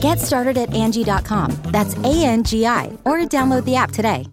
Get started at Angie.com. That's A N G I, or download the app today.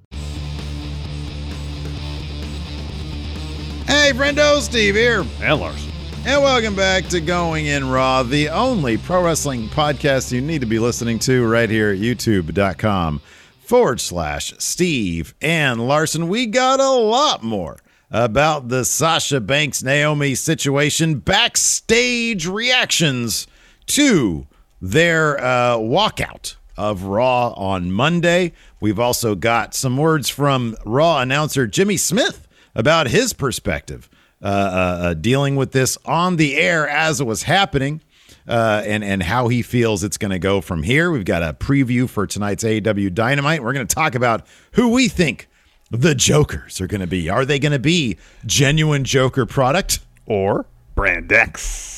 Hey, friendo, Steve here. And Lars. And welcome back to Going In Raw, the only pro wrestling podcast you need to be listening to right here at youtube.com forward slash Steve and Larson. We got a lot more about the Sasha Banks Naomi situation, backstage reactions to their uh, walkout of Raw on Monday. We've also got some words from Raw announcer Jimmy Smith about his perspective uh, uh, uh, dealing with this on the air as it was happening. Uh, and and how he feels it's going to go from here. We've got a preview for tonight's AEW Dynamite. We're going to talk about who we think the Jokers are going to be. Are they going to be genuine Joker product or Brand X?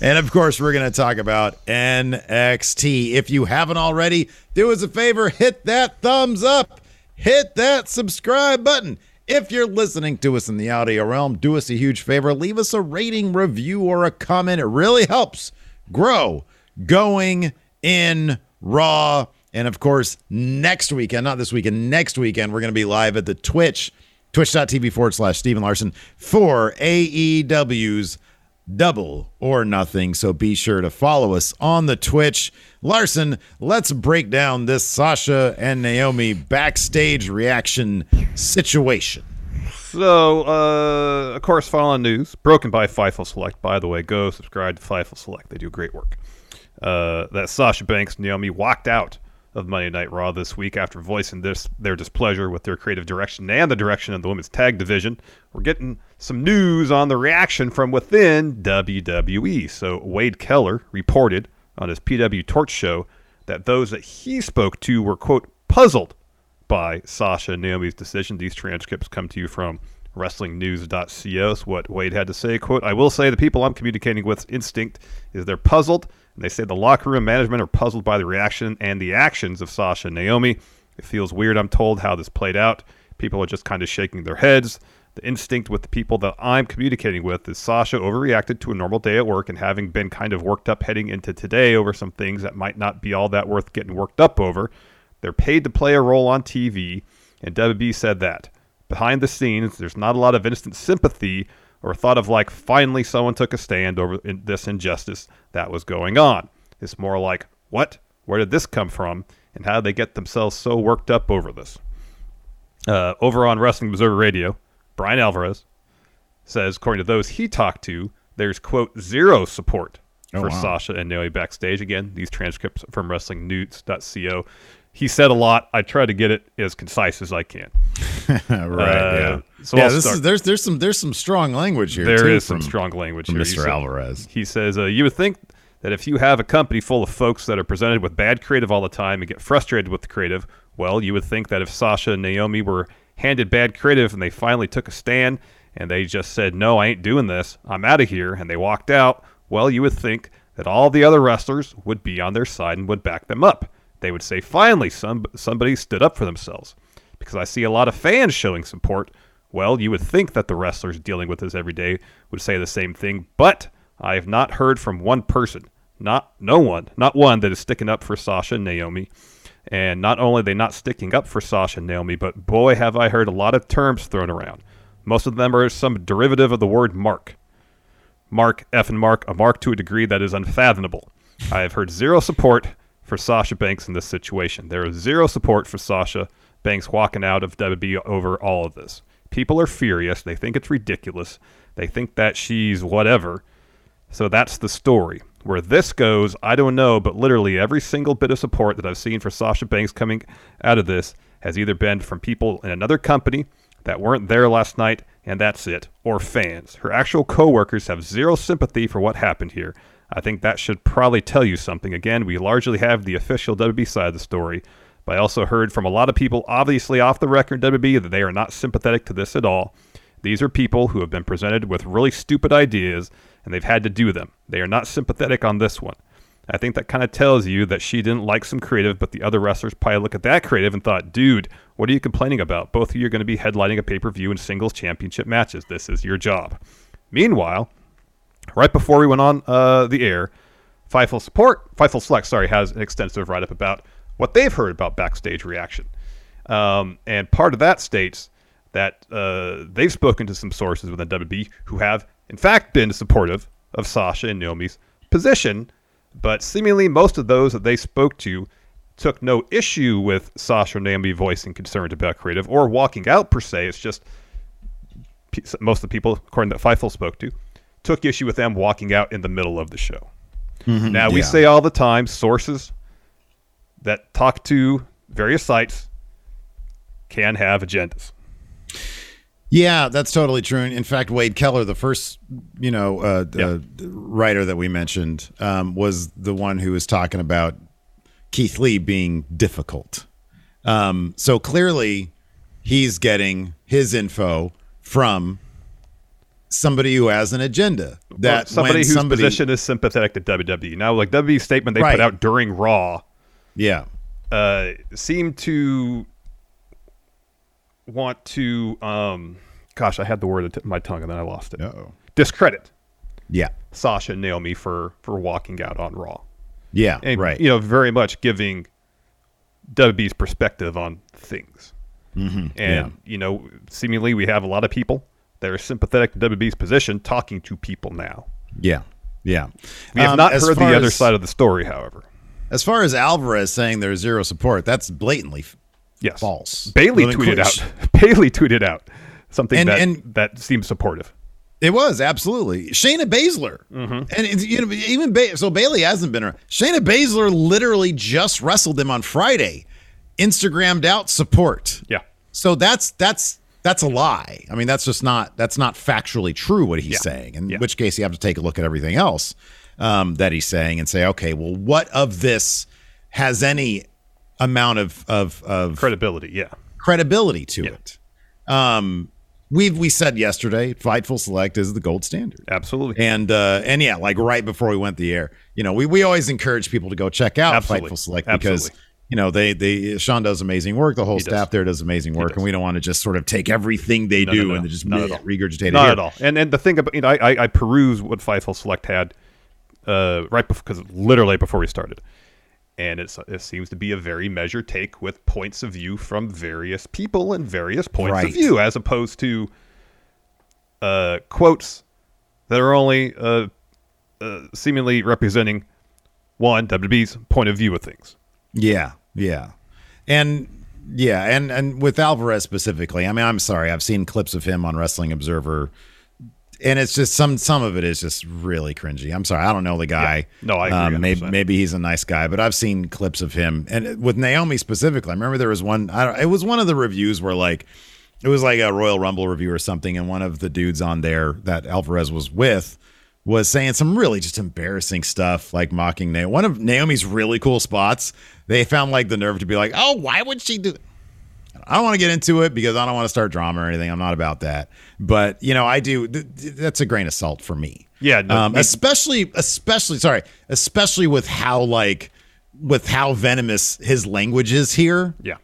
And of course, we're going to talk about NXT. If you haven't already, do us a favor, hit that thumbs up, hit that subscribe button. If you're listening to us in the audio realm, do us a huge favor. Leave us a rating, review, or a comment. It really helps grow going in Raw. And of course, next weekend, not this weekend, next weekend, we're going to be live at the Twitch, twitch.tv forward slash Steve and Larson for AEW's Double or Nothing. So be sure to follow us on the Twitch. Larson, let's break down this Sasha and Naomi backstage reaction situation. So, uh, of course, following news broken by Fightful Select. By the way, go subscribe to Fightful Select. They do great work. Uh, that Sasha Banks Naomi walked out of Monday Night Raw this week after voicing this their displeasure with their creative direction and the direction of the women's tag division. We're getting some news on the reaction from within WWE. So Wade Keller reported on his PW Torch show that those that he spoke to were quote puzzled by Sasha and Naomi's decision. These transcripts come to you from WrestlingNews.co. What Wade had to say, quote, I will say the people I'm communicating with instinct is they're puzzled and they say the locker room management are puzzled by the reaction and the actions of Sasha and Naomi. It feels weird, I'm told, how this played out. People are just kind of shaking their heads. The instinct with the people that I'm communicating with is Sasha overreacted to a normal day at work and having been kind of worked up heading into today over some things that might not be all that worth getting worked up over. They're paid to play a role on TV, and WB said that. Behind the scenes, there's not a lot of instant sympathy or thought of like finally someone took a stand over in this injustice that was going on. It's more like, what? Where did this come from? And how did they get themselves so worked up over this? Uh, over on Wrestling Observer Radio, Bryan Alvarez says, according to those he talked to, there's quote zero support Oh, for wow. Sasha and Naomi backstage. Again, these transcripts from WrestlingNews.co. He said a lot. I try to get it as concise as I can. right. Uh, yeah. so yeah. Is there's there's some there's some strong language here. There is some strong language here. Mr. He said- Alvarez. He says, uh, You would think that if you have a company full of folks that are presented with bad creative all the time and get frustrated with the creative, well, you would think that if Sasha and Naomi were handed bad creative and they finally took a stand and they just said, No, I ain't doing this, I'm out of here, and they walked out, well, you would think that all the other wrestlers would be on their side and would back them up. They would say, Finally, some, somebody stood up for themselves. Because I see a lot of fans showing support. Well, you would think that the wrestlers dealing with this every day would say the same thing, but I have not heard from one person, not no one, not one that is sticking up for Sasha and Naomi. And not only are they not sticking up for Sasha and Naomi, but boy, have I heard a lot of terms thrown around. Most of them are some derivative of the word mark. Mark, F and Mark, a mark to a degree that is unfathomable. I have heard zero support for Sasha Banks in this situation. There is zero support for Sasha Banks walking out of WWE over all of this. People are furious. They think it's ridiculous. They think that she's whatever. So that's the story. Where this goes, I don't know, but literally every single bit of support that I've seen for Sasha Banks coming out of this has either been from people in another company that weren't there last night, and that's it, or fans. Her actual coworkers have zero sympathy for what happened here. I think that should probably tell you something. Again, we largely have the official WB side of the story, but I also heard from a lot of people, obviously off the record, WB, that they are not sympathetic to this at all. These are people who have been presented with really stupid ideas and they've had to do them. They are not sympathetic on this one. I think that kind of tells you that she didn't like some creative, but the other wrestlers probably look at that creative and thought, dude, what are you complaining about? Both of you are going to be headlining a pay per view and singles championship matches. This is your job. Meanwhile, right before we went on uh, the air, Fightful Support, Fightful Select, sorry, has an extensive write up about what they've heard about backstage reaction. Um, and part of that states that uh, they've spoken to some sources within WB who have, in fact, been supportive of Sasha and Naomi's position, but seemingly most of those that they spoke to took no issue with Sasha and Naomi voicing concerns about creative or walking out per se. It's just most of the people, according to Fightful spoke to, took issue with them walking out in the middle of the show. now we yeah. say all the time, sources that talk to various sites can have agendas. Yeah, that's totally true. And In fact, Wade Keller, the first you know uh, uh, writer that we mentioned, um, was the one who was talking about Keith Lee being difficult. Um, so clearly, he's getting his info from somebody who has an agenda. That Well, somebody whose somebody, position is sympathetic to WWE. Now, like WWE's statement they Right. put out during Raw yeah, uh, seemed to want to, um, gosh, I had the word at the tip of my tongue and then I lost it. Uh-oh. Discredit yeah, Sasha and Naomi for for walking out on Raw. yeah, and right. you know very much giving WWE's perspective on things. Mm-hmm. And yeah. you know, seemingly we have a lot of people that are sympathetic to WWE's position talking to people now. yeah, yeah. We have Um, not heard the far other as- side of the story, however. As far as Alvarez saying there's zero support, that's blatantly Yes, false. Bayley then tweeted out. Bayley tweeted out something And- that and- that seems supportive. It was absolutely Shayna Baszler, Mm-hmm. and it's, you know even ba- so Bayley hasn't been around. Shayna Baszler literally just wrestled him on Friday, Instagrammed out support. Yeah, So that's that's that's a lie. I mean that's just not that's not factually true what he's Yeah. saying. In Yeah. which case you have to take a look at everything else um, that he's saying and say, okay, well, what of this has any amount of of of credibility. Yeah, credibility to it? Um, we we said yesterday, Fightful Select is the gold standard. absolutely. And uh, and yeah, like right before we went the air, you know, we, we always encourage people to go check out Absolutely. Fightful Select because Absolutely. you know they they Sean does amazing work. The whole He does. staff there does amazing work, does. and we don't want to just sort of take everything they No, do no, no. and just Not bleh, regurgitate it. Not at all. And and the thing about you know, I I, I peruse what Fightful Select had uh, right because literally before we started, and it's it seems to be a very measured take with points of view from various people and various points Right. of view, as opposed to uh, quotes that are only uh, uh, seemingly representing one WWE's point of view of things. Yeah, yeah. And Yeah, and and with Alvarez specifically, I mean, I'm sorry, I've seen clips of him on Wrestling Observer, and it's just some some of it is just really cringy. I'm sorry, I don't know the guy. Yeah. No, I agree Um, maybe maybe he's a nice guy, but I've seen clips of him, and with Naomi specifically, I remember there was one. I don't, it was one of the reviews where like it was like a Royal Rumble review or something, and one of the dudes on there that Alvarez was with was saying some really just embarrassing stuff, like mocking Naomi. One of Naomi's really cool spots, they found like the nerve to be like, "Oh, why would she do?" I don't want to get into it because I don't want to start drama or anything. I'm not about that. But you know, I do. Th- th- that's a grain of salt for me. Yeah, no, um, especially, especially, sorry, especially with how like with how venomous his language is here. Yeah.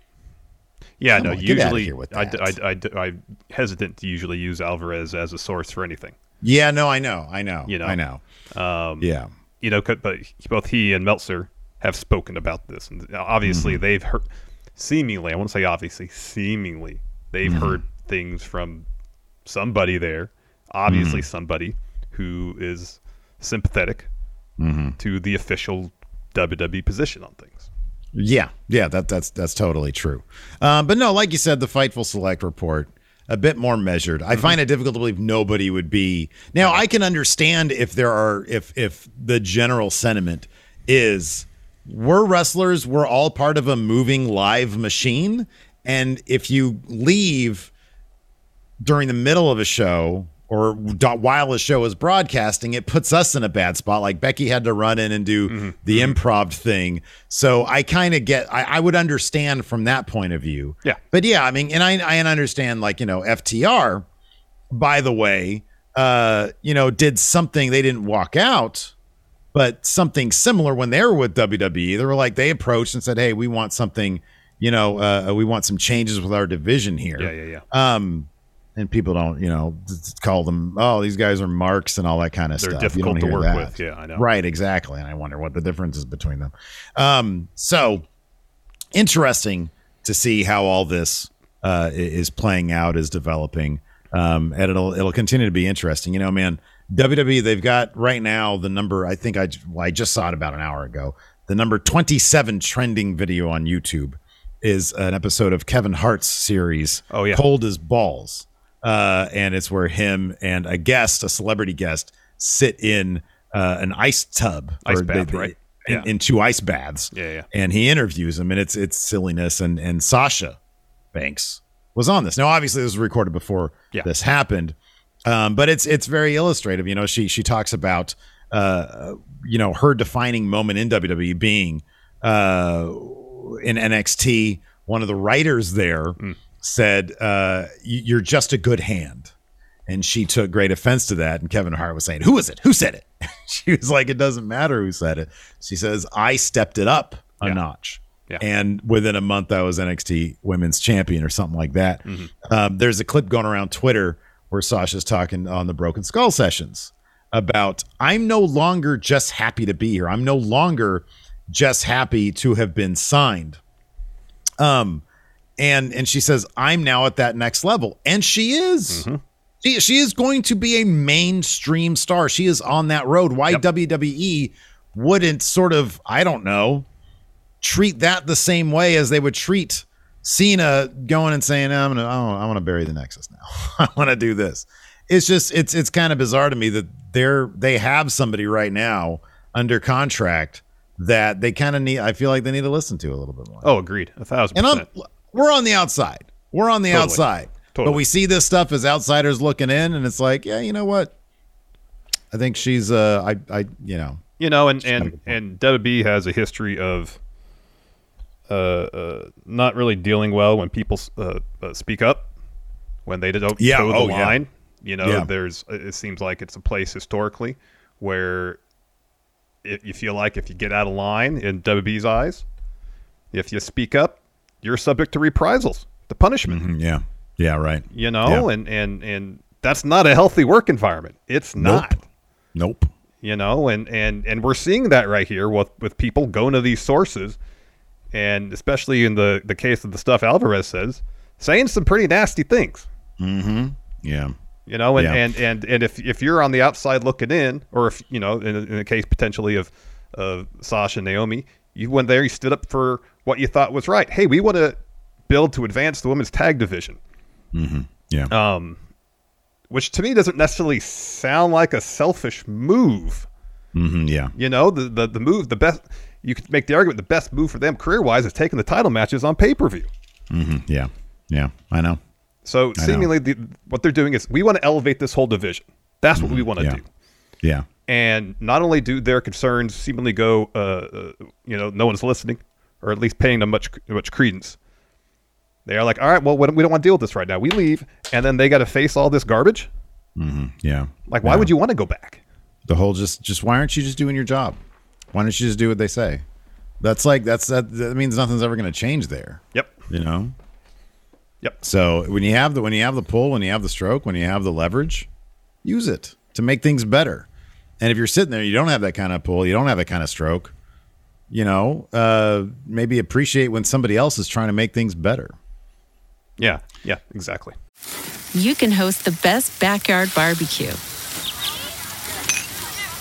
Yeah, Come no, on, usually I. I, I, I, hesitant to usually use Alvarez as a source for anything. Yeah, no, I know, I know, You know. I know. Um, Yeah, you know, but both he and Meltzer have spoken about this, and obviously Mm-hmm. they've heard, seemingly, I won't say obviously, seemingly, they've Mm-hmm. heard things from somebody there, Mm-hmm. obviously somebody who is sympathetic Mm-hmm. to the official WWE position on things. Yeah, yeah, that that's that's totally true. Um, but no, like you said, the Fightful Select report a bit more measured. I find it difficult to believe nobody would be. Now, I can understand if there are if if the general sentiment is we're wrestlers, we're all part of a moving live machine, and if you leave during the middle of a show or while a show is broadcasting, it puts us in a bad spot. Like Becky had to run in and do the improv thing. So I kind of get, I, I would understand from that point of view. Yeah. But yeah, I mean, and I, I understand like, you know, FTR, by the way, uh, you know, did something, they didn't walk out, but something similar when they were with WWE. They were like, they approached and said, hey, we want something, you know, uh, we want some changes with our division here. Yeah, yeah, yeah. Um, and people don't, you know, call them, oh, these guys are marks and all that kind of They're stuff. You difficult to work that. with. Yeah, I know. Right, exactly. And I wonder what the difference is between them. Um, so interesting to see how all this uh, is playing out, is developing, um, and it'll it'll continue to be interesting. You know, man, WWE they've got right now the number. I think I well, I just saw it about an hour ago. The number twenty seven trending video on YouTube is an episode of Kevin Hart's series. Oh, yeah. Cold as balls, uh, and it's where him and a guest, a celebrity guest, sit in uh, an ice tub, Ice or bath, right? In, Yeah. in two ice baths. Yeah, yeah. And he interviews him, and it's it's silliness. And and Sasha Banks was on this. Now, obviously, this was recorded before Yeah. this happened, um, but it's it's very illustrative. You know, she she talks about uh, you know her defining moment in WWE being uh, in NXT. One of the writers there said, uh, "You- "You're just a good hand." And she took great offense to that. And Kevin Hart was saying, Who is it? Who said it? she was like, It doesn't matter who said it. She says, I stepped it up a Yeah. notch. Yeah. And within a month, I was NXT women's champion or something like that. Um, there's a clip going around Twitter where Sasha's talking on the Broken Skull sessions about, I'm no longer just happy to be here. I'm no longer just happy to have been signed. Um, and and she says, I'm now at that next level. And she is. She, she is going to be a mainstream star. She is on that road. Why WWE wouldn't sort of, I don't know, treat that the same way as they would treat Cena going and saying, I'm gonna, I want to bury the Nexus now. I want to do this. It's just, it's, it's kind of bizarre to me that they're, they have somebody right now under contract that they kind of need. I feel like they need to listen to a little bit more. Oh, agreed. A thousand And I'm, we're on the outside. We're on the Totally. outside. But we see this stuff as outsiders looking in, and it's like, yeah, you know what? I think she's, uh, I, I, you know, You know, and and and WWE has a history of not really dealing well when people uh, uh, speak up when they don't Yeah, toe the oh, yeah. line. You know, Yeah. there's it seems like it's a place historically where if you feel like if you get out of line in WWE's eyes, if you speak up, you're subject to reprisals, the punishment. yeah, yeah, right. You know, Yeah. and and and that's not a healthy work environment. It's not Nope. Nope. you know and and and we're seeing that right here with with people going to these sources and especially in the the case of the stuff alvarez says saying some pretty nasty things Yeah. you know and Yeah. and, and and if if you're on the outside looking in or if you know in, in the case potentially of of sasha and naomi you went there you stood up for what you thought was right hey we want to build to advance the women's tag division. Yeah. Um, which to me doesn't necessarily sound like a selfish move. Mhm, yeah. You know, the, the the move, the best you could make the argument the best move for them career wise is taking the title matches on pay per view. Mhm, yeah. Yeah. I know. So I know. seemingly, the, what they're doing is we want to elevate this whole division. That's what we want to Mm-hmm. yeah. do. Yeah. And not only do their concerns seemingly go, uh, uh, you know, no one's listening, or at least paying them much much credence. They are like, all right, well, we don't want to deal with this right now. We leave, and then they got to face all this garbage. Yeah. Like, why Yeah. would you want to go back? The whole just just why aren't you just doing your job? Why don't you just do what they say? That's like that's that that means nothing's ever going to change there. Yep. You know? Yep. So when you have the when you have the pull, when you have the stroke, when you have the leverage, use it to make things better. And if you're sitting there, you don't have that kind of pull, you don't have that kind of stroke. You know, uh, maybe appreciate when somebody else is trying to make things better. Yeah. Yeah. Exactly. you can host the best backyard barbecue.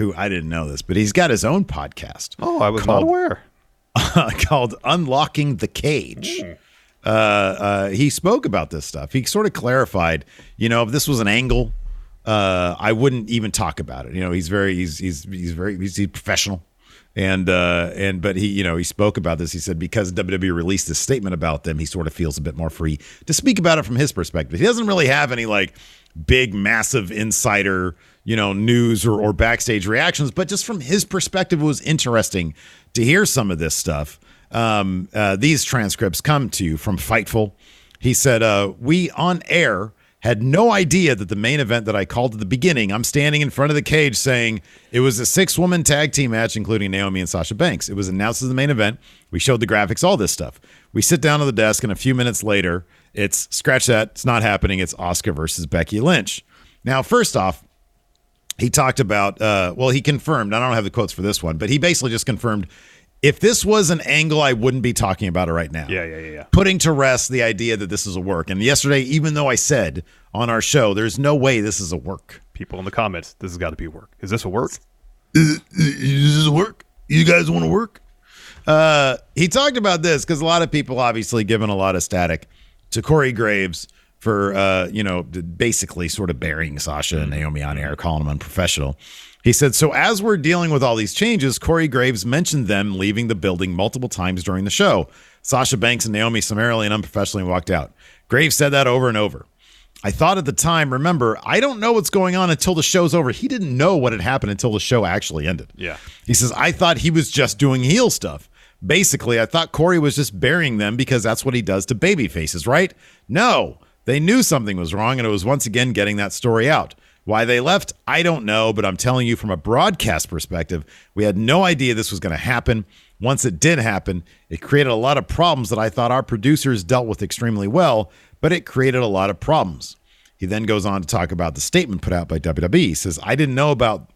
who I didn't know this, but he's got his own podcast. Oh, I was called, not aware. called Unlocking the Cage. Uh, uh, he spoke about this stuff. He sort of clarified, you know, if this was an angle, uh, I wouldn't even talk about it. You know, he's very, he's, he's, he's very, he's, he's professional. And, uh, and, but he, you know, he spoke about this. He said because WWE released this statement about them, he sort of feels a bit more free to speak about it from his perspective. He doesn't really have any like big, massive insider, you know, news or, or backstage reactions, but just from his perspective, it was interesting to hear some of this stuff. Um, uh, these transcripts come to you from Fightful. He said, uh, We on air had no idea that the main event that I called at the beginning, I'm standing in front of the cage saying it was a six woman tag team match, including Naomi and Sasha Banks. It was announced as the main event. We showed the graphics, all this stuff. We sit down at the desk, and a few minutes later, it's scratch that. It's not happening. It's Asuka versus Becky Lynch. Now, first off, he talked about uh, well he confirmed i don't have the quotes for this one but he basically just confirmed if this was an angle i wouldn't be talking about it right now Yeah, yeah, yeah, yeah. putting to rest the idea that this is a work and yesterday even though i said on our show there's no way this is a work People in the comments, this has got to be work. Is this a work? Is this is a work you guys want to work uh he talked about this because a lot of people obviously given a lot of static to corey graves for uh you know basically sort of burying sasha and naomi on air calling them unprofessional he said so as we're dealing with all these changes corey graves mentioned them leaving the building multiple times during the show sasha banks and naomi summarily and unprofessionally walked out graves said that over and over I thought at the time, remember, I don't know what's going on until the show's over. He didn't know what had happened until the show actually ended. Yeah. He says, I thought he was just doing heel stuff. Basically, I thought Corey was just burying them because that's what he does to baby faces, right? No, they knew something was wrong, and it was once again getting that story out. Why they left, I don't know, but I'm telling you from a broadcast perspective, we had no idea this was going to happen. Once it did happen, it created a lot of problems that I thought our producers dealt with extremely well, but it created a lot of problems. He then goes on to talk about the statement put out by WWE. He says, I didn't know about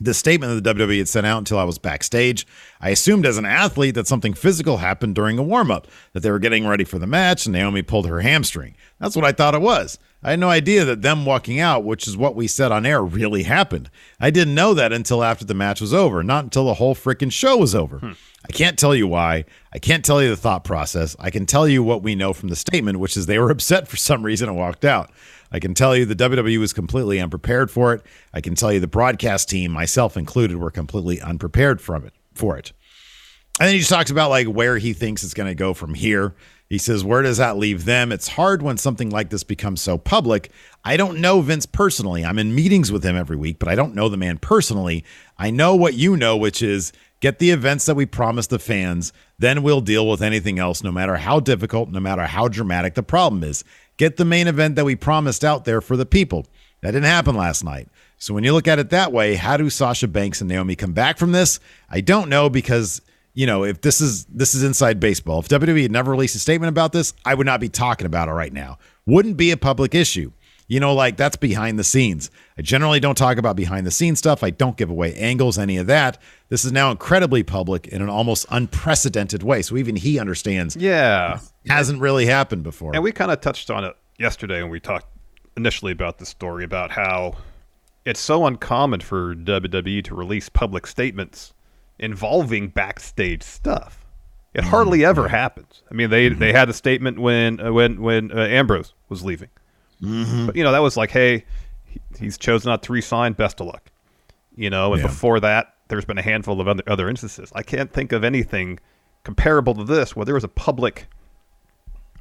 the statement that the WWE had sent out until I was backstage. I assumed as an athlete that something physical happened during a warm up, that they were getting ready for the match and Naomi pulled her hamstring. That's what I thought it was. I had no idea that them walking out, which is what we said on air, really happened. I didn't know that until after the match was over, not until the whole freaking show was over. Hmm. I can't tell you why. I can't tell you the thought process. I can tell you what we know from the statement, which is they were upset for some reason and walked out. I can tell you the WWE was completely unprepared for it. I can tell you the broadcast team, myself included, were completely unprepared from it for it. And then he just talks about like where he thinks it's going to go from here. He says, Where does that leave them? It's hard when something like this becomes so public. I don't know Vince personally. I'm in meetings with him every week, but I don't know the man personally. I know what you know, which is get the events that we promised the fans, then we'll deal with anything else, no matter how difficult, no matter how dramatic the problem is. Get the main event that we promised out there for the people. That didn't happen last night. So when you look at it that way, how do Sasha Banks and Naomi come back from this? I don't know because you know, if this is this is inside baseball, if WWE had never released a statement about this, I would not be talking about it right now. Wouldn't be a public issue. You know, like that's behind the scenes. I generally don't talk about behind the scenes stuff. I don't give away angles, any of that. This is now incredibly public in an almost unprecedented way. So even he understands Yeah. Hasn't really happened before. And we kind of touched on it yesterday when we talked initially about this story about how it's so uncommon for WWE to release public statements involving backstage stuff. It hardly ever happens. I mean, they they had a statement when uh, when when uh, Ambrose was leaving, but you know that was like, hey, he, he's chosen not to resign. Best of luck. You know, and Yeah. before that, there's been a handful of other, other instances. I can't think of anything comparable to this where there was a public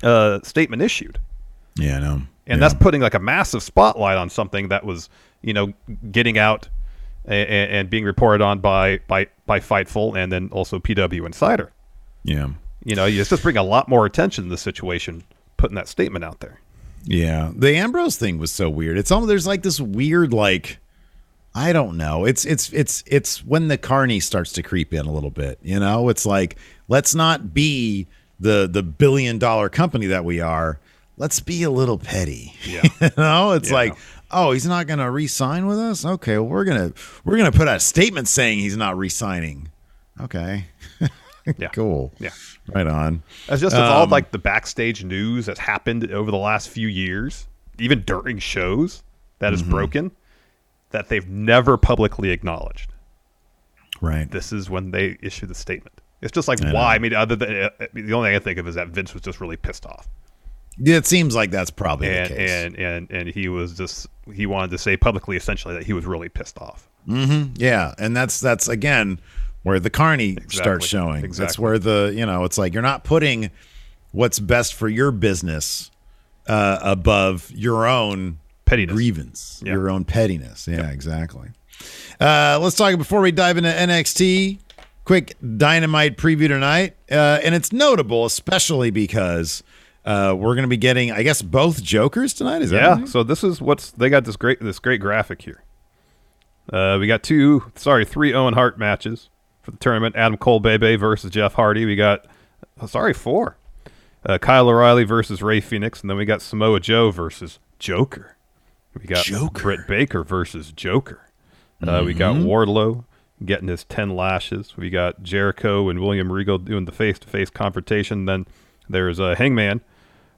uh, statement issued yeah, I know. and that's putting like a massive spotlight on something that was you know getting out and, and being reported on by by by Fightful and then also PW Insider. yeah. You know, you just bring a lot more attention to the situation putting that statement out there. Yeah, the Ambrose thing was so weird. It's almost there's like this weird like I don't know. It's it's it's it's when the carney starts to creep in a little bit. You know, it's like let's not be the the billion dollar company that we are. Let's be a little petty. Yeah. you know, it's Yeah. like oh, he's not going to re-sign with us. Okay, well we're gonna we're gonna put out a statement saying he's not re-signing. Okay, Yeah. cool. Yeah. right on. That's just with all Um, like the backstage news that's happened over the last few years, even during shows that is broken, that they've never publicly acknowledged. Right. This is when they issue the statement. It's just like I why? know. I mean, other than uh, the only thing I think of is that Vince was just really pissed off. Yeah, it seems like that's probably and the case. and and and he was just he wanted to say publicly essentially that he was really pissed off. Yeah, and that's that's again where the carney starts showing. That's where the you know it's like you're not putting what's best for your business uh, above your own Pettiness. grievance, Yeah. your own pettiness. Yeah, exactly. Uh, let's talk before we dive into NXT. Quick dynamite preview tonight, uh, and it's notable, especially because uh, we're going to be getting, I guess, both Jokers tonight. Is that Yeah. So this is what's they got this great this great graphic here. Uh, we got two, sorry, three Owen Hart matches for the tournament. Adam Cole Bebe versus Jeff Hardy. We got, oh, sorry, four. Uh, Kyle O'Reilly versus Rey Fenix, and then we got Samoa Joe versus Joker. We got Joker. Britt Baker versus Joker. Uh, We got Wardlow getting his ten lashes. We got Jericho and William Regal doing the face-to-face confrontation. Then there's uh, Hangman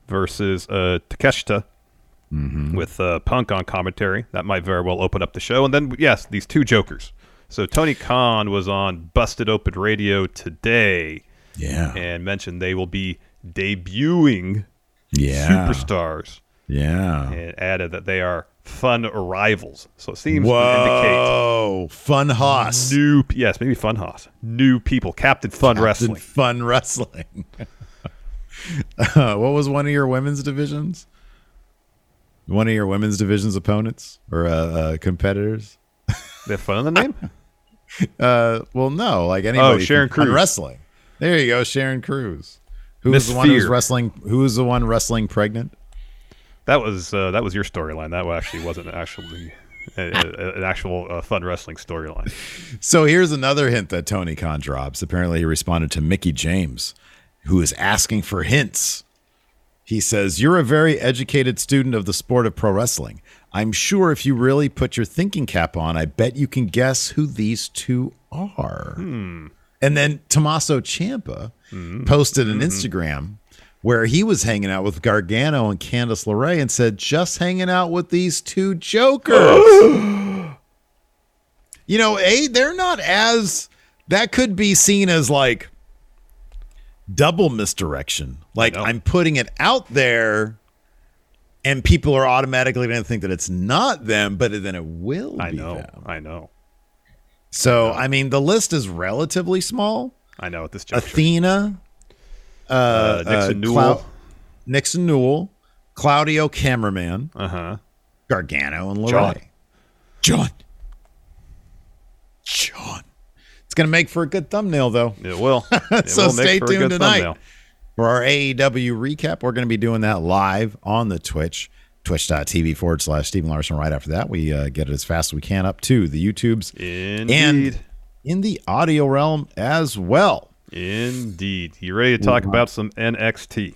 versus uh, Takeshita with uh, Punk on commentary. That might very well open up the show. And then, yes, these two Jokers. So Tony Khan was on Busted Open Radio today Yeah. and mentioned they will be debuting Yeah. superstars Yeah. and added that they are fun arrivals. So it seems to indicate Whoa, Fun Hoss. new, yes, maybe Fun Hoss, new people, Captain Fun Captain Wrestling. Fun Wrestling. uh, what was one of your women's divisions? One of your women's divisions opponents or uh, uh, competitors? They have fun in the name. Uh, well, no, like anybody. Oh, Sharon Cruz. Wrestling. There you go, Sharon Cruz. Who Miss was the one who's wrestling? Who was the one wrestling pregnant? That was uh, that was your storyline. That actually wasn't actually an actual uh, fun wrestling storyline. So here's another hint that Tony Khan drops. Apparently, he responded to Mickie James, who is asking for hints. He says, You're a very educated student of the sport of pro wrestling. I'm sure if you really put your thinking cap on, I bet you can guess who these two are. And then Tommaso Ciampa posted an Instagram where he was hanging out with Gargano and Candice LeRae and said, Just hanging out with these two jokers. you know, A, they're not as that could be seen as like double misdirection. Like. I'm putting it out there and people are automatically going to think that it's not them, but then it will I be know, them. I know, So, I mean, the list is relatively small. I know. At this juncture, Athena, uh, uh, Nixon uh, Newell. Clou- Nixon Newell, Claudio Cameraman, Uh huh. Gargano, and John. Lorraine. John. John. It's going to make for a good thumbnail, though. It will. It So will stay tuned tonight. thumbnail. For our AEW recap, we're going to be doing that live on the Twitch, twitch.tv forward slash Steve and Larson. Right after that, we uh, get it as fast as we can up to the YouTubes Indeed. and in the audio realm as well. Indeed. You ready to talk about some NXT?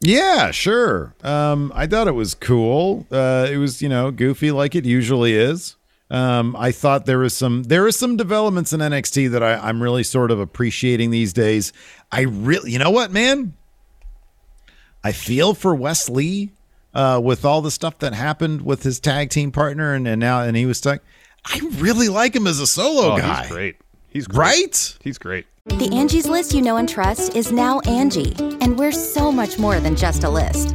Yeah, sure. Um, I thought it was cool. Uh, it was, you know, goofy like it usually is. Um, I thought there was some there was some developments in NXT that I, I'm really sort of appreciating these days. I really, you know what, man? I feel for Wesley uh, with all the stuff that happened with his tag team partner, and, and now and he was stuck. I really like him as a solo Oh, guy. great. He's great. Right? He's great. The Angie's list you know and trust is now Angie, and we're so much more than just a list.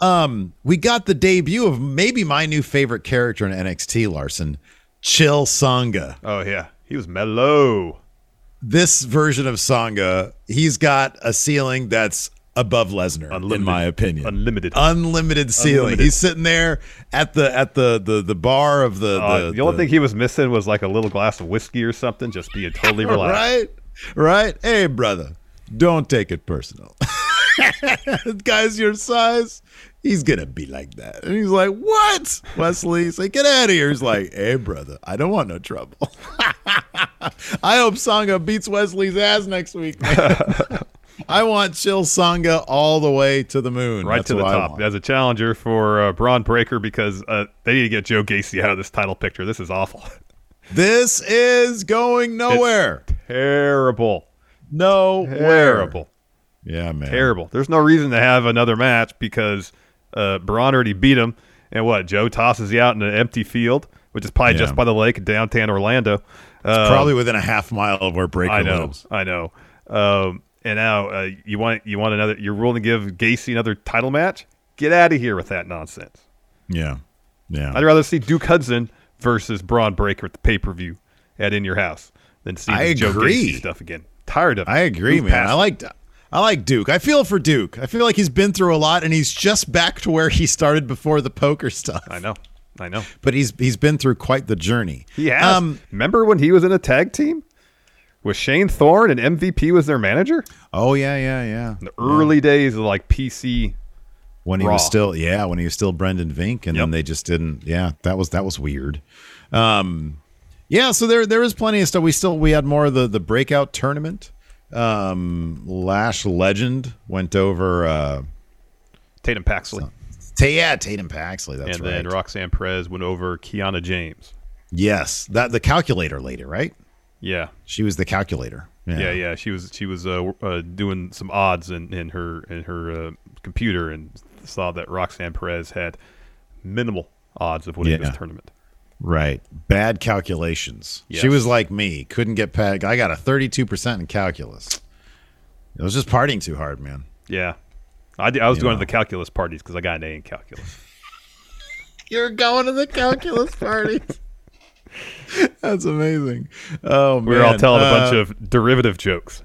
Um, we got the debut of maybe my new favorite character in NXT, Larson, Chill Sanga. Oh yeah, he was mellow. This version of Sanga, he's got a ceiling that's above Lesnar, in my opinion. Unlimited. Unlimited ceiling. Unlimited. He's sitting there at the at the the, the bar of the Uh, the, the only thing he was missing was like a little glass of whiskey or something, just being totally relaxed. right, right. Hey, brother, don't take it personal. Guy's your size. He's gonna be like that. And he's like, "What?" Wesley's like, "Get out of here." He's like, "Hey, brother, I don't want no trouble." I hope Sanga beats Wesley's ass next week. I want Chill Sanga all the way to the moon. Right That's to the top as a challenger for uh, Bron Breakker because uh, they need to get Joe Gacy out of this title picture. This is awful. This is going nowhere. Terrible. Nowhere. Terrible. Yeah, man. Terrible. There's no reason to have another match because uh, Bron already beat him. And what? Joe tosses you out in an empty field, which is probably Yeah. just by the lake in downtown Orlando. Uh, Probably within a half mile of where Breakker I know. lives. I know. Um, and now uh, you want you want another. You're willing to give Gacy another title match? Get out of here with that nonsense. Yeah. Yeah. I'd rather see Duke Hudson versus Bron Breakker at the pay per view at In Your House than see I Joe agree. Gacy stuff again. Tired of it. I agree, Move man. I it. like I like Duke. I feel for Duke. I feel like he's been through a lot and he's just back to where he started before the poker stuff. I know. I know. But he's he's been through quite the journey. He has. Um, Remember when he was in a tag team with Shane Thorne and MVP was their manager? oh yeah, yeah, yeah. In the early days of like PC. When he Raw. was still yeah, when he was still Brendan Vink and then they just didn't yeah, that was that was weird. Um yeah, so there there is plenty of stuff. We still we had more of the the breakout tournament. Um Lash Legend went over uh Tatum Paxley. Ta- yeah, Tatum Paxley, that's and right. And then Roxanne Perez went over Kiana James. yes, that the calculator lady, right? Yeah. She was the calculator. Yeah, yeah. She was she was uh, uh, doing some odds in, in her in her uh, computer and saw that Roxanne Perez had minimal odds of winning Yeah. this tournament. Right. Bad calculations. Yes. She was like me. Couldn't get past. I got a 32% in calculus. It was just partying too hard, man. Yeah, I I was You going know. to the calculus parties because I got an A in calculus. You're going to the calculus parties. That's amazing. Oh, man. We were all telling a bunch Uh, of derivative jokes.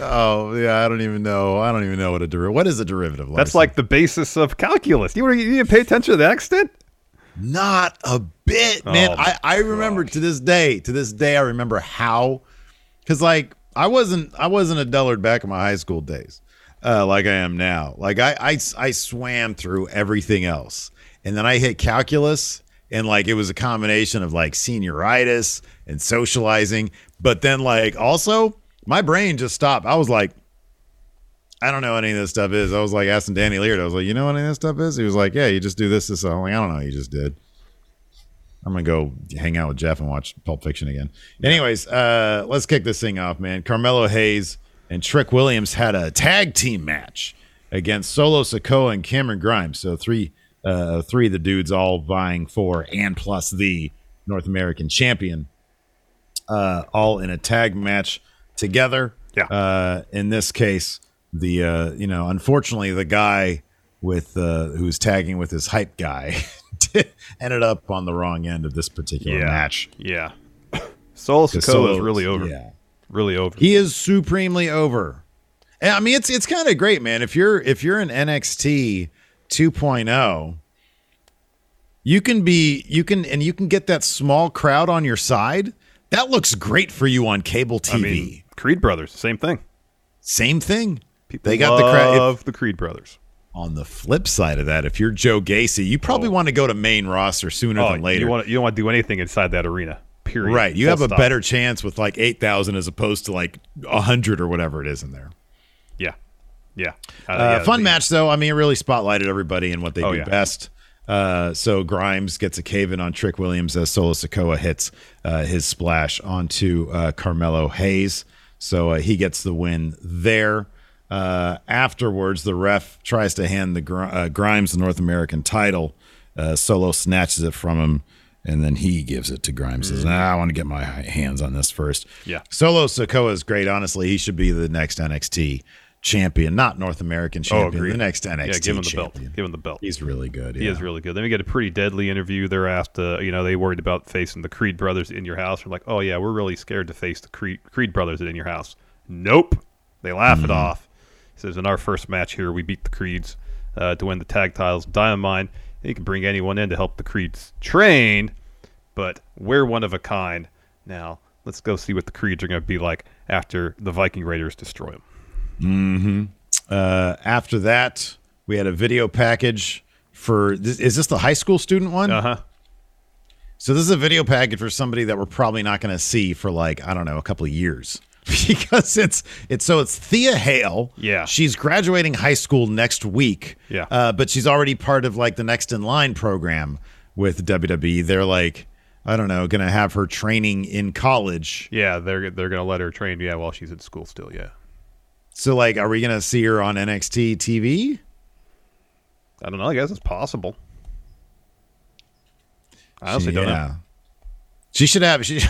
Oh, yeah. I don't even know. I don't even know what a derivative. What is a derivative? That's like the basis of calculus. You, you didn't pay attention to that extent? Not a bit, man. Oh, I, I remember to this day, to this day, I remember how, because like I wasn't, I wasn't a dullard back in my high school days, uh, like I am now. Like I, I, I swam through everything else, and then I hit calculus, and like it was a combination of like senioritis and socializing, but then like also my brain just stopped. I was like. I don't know what any of this stuff is. I was like asking Danny Leard. I was like, you know what any of this stuff is? He was like, yeah, you just do this, this. I'm like, I don't know. what You just did. I'm gonna go hang out with Jeff and watch Pulp Fiction again. Anyways, uh, let's kick this thing off, man. Carmelo Hayes and Trick Williams had a tag team match against Solo Sikoa and Cameron Grimes. So three, uh, three of the dudes all vying for and plus the North American champion, uh, all in a tag match together. Yeah. Uh, in this case, the uh, you know, unfortunately, the guy with uh, who's tagging with his hype guy ended up on the wrong end of this particular Yeah. match. Yeah. Solo Sikoa is really over. Yeah. Really over. He is supremely over. And I mean, it's it's kind of great, man. If you're if you're an NXT 2.0, oh, you can be you can and you can get that small crowd on your side. That looks great for you on cable TV. I mean, Creed Brothers, same thing. Same thing. People they got the crowd. if- the Creed Brothers. On the flip side of that, if you're Joe Gacy, you probably want to go to main roster sooner Oh, than later. you want you don't want to do anything inside that arena. Period. right. You Full have a stop. better chance with like 8,000 as opposed to like 100 or whatever it is in there. Yeah. Yeah. Uh, Uh, yeah, fun match though. I mean, it really spotlighted everybody and what they Oh, do yeah. best. Uh, so Grimes gets a cave in on Trick Williams as Solo Sikoa hits uh, his splash onto uh, Carmelo Hayes. So uh, he gets the win there. Uh, afterwards, the ref tries to hand the Gr- uh, Grimes the North American title. Uh, Solo snatches it from him, and then he gives it to Grimes. Says, nah, "I want to get my hands on this first. Mm. Yeah. Solo Sikoa is great. Honestly, he should be the next NXT champion, not North American Oh, champion. agreed. the next NXT Yeah, give him the champion. belt. Give him the belt. He's really good. He is really good. Then we get a pretty deadly interview. They're asked, uh, you know, they worried about facing the Creed brothers in your house. They're like, oh yeah, we're really scared to face the Creed, Creed brothers in your house. Nope. They laugh Mm-hmm. it off. He says, in our first match here, we beat the Creeds uh, to win the tag titles. Diamond Mine, you can bring anyone in to help the Creeds train, but we're one of a kind. Now let's go see what the Creeds are going to be like after the Viking Raiders destroy them. Uh, after that, we had a video package for. This, is this the high school student one? Uh huh. So this is a video package for somebody that we're probably not going to see for like I don't know a couple of years because it's it's so it's Thea Hale. Yeah. she's graduating high school next week. Yeah. uh, but she's already part of like the next in line program with WWE. They're like I don't know, going to have her training in college. Yeah, they're they're going to let her train. Yeah, while she's in school still. Yeah. So like, are we going to see her on NXT TV? I don't know. I guess it's possible. I honestly don't know. She should have. She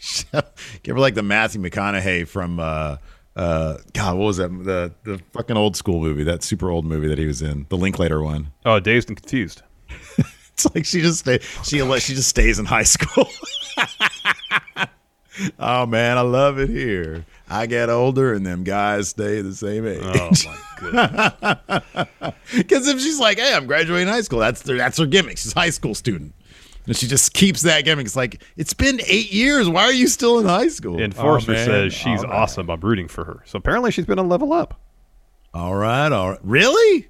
give her like the Matthew McConaughey from. uh uh God, what was that? The the fucking old school movie, that super old movie that he was in, the Linklater one. Oh, dazed and confused. It's like she just stay, she she just stays in high school. oh man, I love it here. I get older and them guys stay the same age. Oh my goodness. Because if she's like, "Hey, I'm graduating high school," that's their, that's her gimmick. She's a high school student, and she just keeps that gimmick. It's like it's been eight years. Why are you still in high school? Enforcer Oh, says she's All right. awesome. I'm rooting for her. So apparently she's been on Level Up. All right, all right. Really?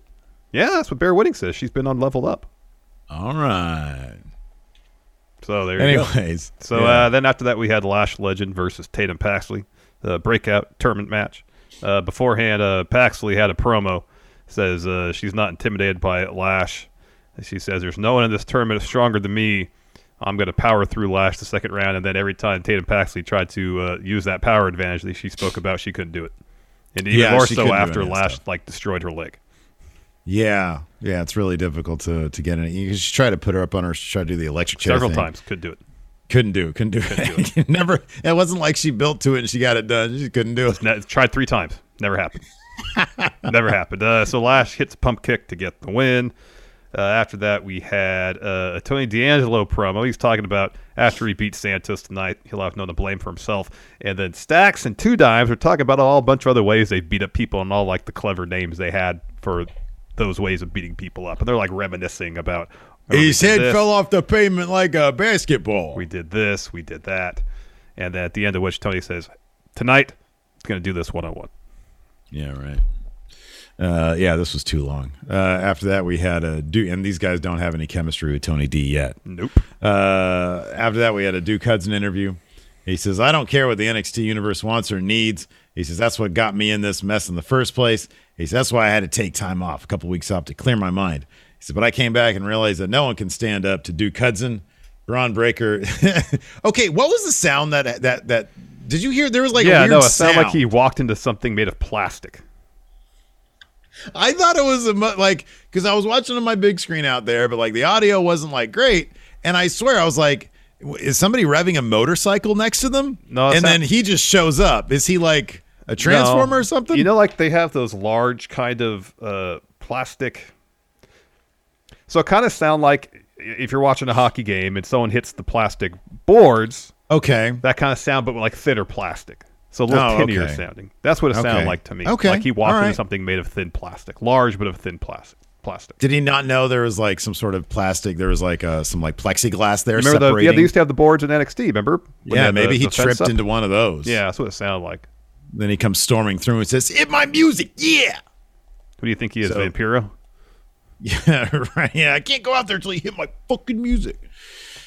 Yeah, that's what Bear Whitting says. She's been on Level Up. All right. So there you go. Anyways, So yeah. uh, then after that, we had Lash Legend versus Tatum Paxley, the breakout tournament match. Uh, beforehand, uh, Paxley had a promo. Says uh, she's not intimidated by Lash. She says, "There's no one in this tournament stronger than me. I'm going to power through Lash the second round." And then every time Tatum Paxley tried to uh, use that power advantage that she spoke about, she couldn't do it. And even Yeah, more so after any of that Lash stuff. like destroyed her leg. yeah, yeah, it's really difficult to to get in. You just try to put her up on her, try to do the electric chair Several thing. times, could do it. Couldn't do, couldn't do it. Never. It wasn't like she built to it and she got it done. She couldn't do it. Ne- tried three times. Never happened. Never happened. Uh, so Lash hits a pump kick to get the win. Uh, after that, we had uh, a Tony D'Angelo promo. He's talking about after he beat Santos tonight, he'll have no one to blame for himself. And then Stacks and Two Dimes are talking about all a bunch of other ways they beat up people and all like the clever names they had for those ways of beating people up. And they're like reminiscing about "Oh, His head this, fell off the pavement like a basketball. We did this, we did that. And then at the end of which Tony says, Tonight, it's going to do this one on one. Yeah, right. Uh, yeah, this was too long. Uh, after that, we had a Duke, and these guys don't have any chemistry with Tony D yet. Nope. Uh, after that, we had a Duke Hudson interview. He says, I don't care what the NXT universe wants or needs. He says, that's what got me in this mess in the first place. He says, that's why I had to take time off, a couple weeks off to clear my mind. He said, but I came back and realized that no one can stand up to Duke Hudson, Bron Breakker. okay, what was the sound that, that, that, did you hear? There was like a yeah, weird no, it sound. sounded like he walked into something made of plastic. I thought it was a mu- like because I was watching on my big screen out there, but like the audio wasn't like great, and I swear I was like, is somebody revving a motorcycle next to them? No, and not- then he just shows up. Is he like a transformer No. or something? You know, like they have those large kind of uh, plastic. So it kind of sound like if you're watching a hockey game and someone hits the plastic boards, okay, that kind of sound, but like thinner plastic. So a little Oh, tinnier okay. sounding. That's what it sounded Okay. like to me. Okay. Like he walked All into something made of thin plastic, large but of thin plastic. Plastic. Did he not know there was like some sort of plastic? There was like uh, some like plexiglass there Remember the yeah? They used to have the boards in NXT. Remember? When yeah, had the- maybe he the tripped up? into one of those. Yeah, that's what it sounded like. Then he comes storming through and says, "Hit my music, yeah." Who do you think he is, So- Vampiro? Yeah, right. Yeah, I can't go out there until you hit my fucking music.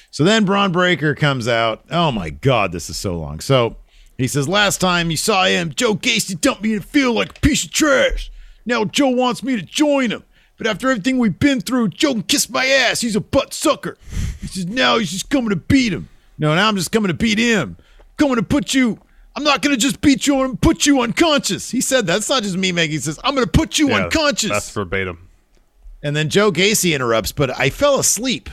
So then Bron Breakker comes out. Oh my god, this is so long. So he says, "Last time you saw him, Joe Gacy dumped me in the field like a piece of trash. Now Joe wants me to join him." But after everything we've been through, Joe can kiss my ass. He's a butt sucker. He says, now he's just coming to beat him. No, now I'm just coming to beat him. Coming to put you. I'm not going to just beat you and put you unconscious. He said that. That's not just me making. He says, I'm going to put you Yeah, unconscious. That's verbatim. And then Joe Gacy interrupts, but I fell asleep.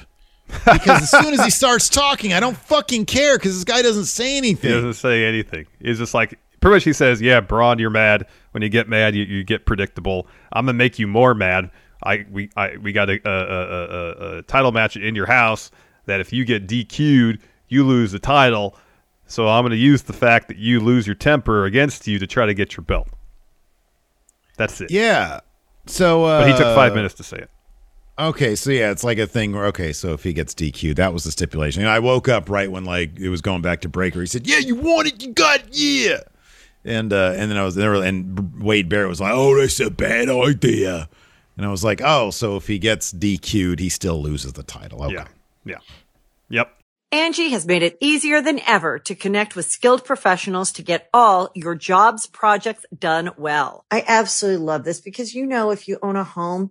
Because as soon as he starts talking, I don't fucking care because this guy doesn't say anything. He doesn't say anything. He's just like pretty much he says, "Yeah, Bron, you're mad. When you get mad, you, you get predictable. I'm gonna make you more mad. I we I we got a, a, a, a, a title match in your house that if you get DQ'd, you lose the title. So I'm gonna use the fact that you lose your temper against you to try to get your belt. That's it. Yeah. So, uh, But he took five minutes to say it. Okay, so yeah, it's like a thing where okay, so if he gets DQ, that was the stipulation. And I woke up right when like it was going back to Breakker. He said, "Yeah, you want it, you got it, yeah." And uh, and then I was there, and Wade Barrett was like, "Oh, that's a bad idea." And I was like, "Oh, so if he gets DQ'd, he still loses the title." Okay. Yeah. Yeah. Yep. Angi has made it easier than ever to connect with skilled professionals to get all your jobs projects done well. I absolutely love this because, you know, if you own a home,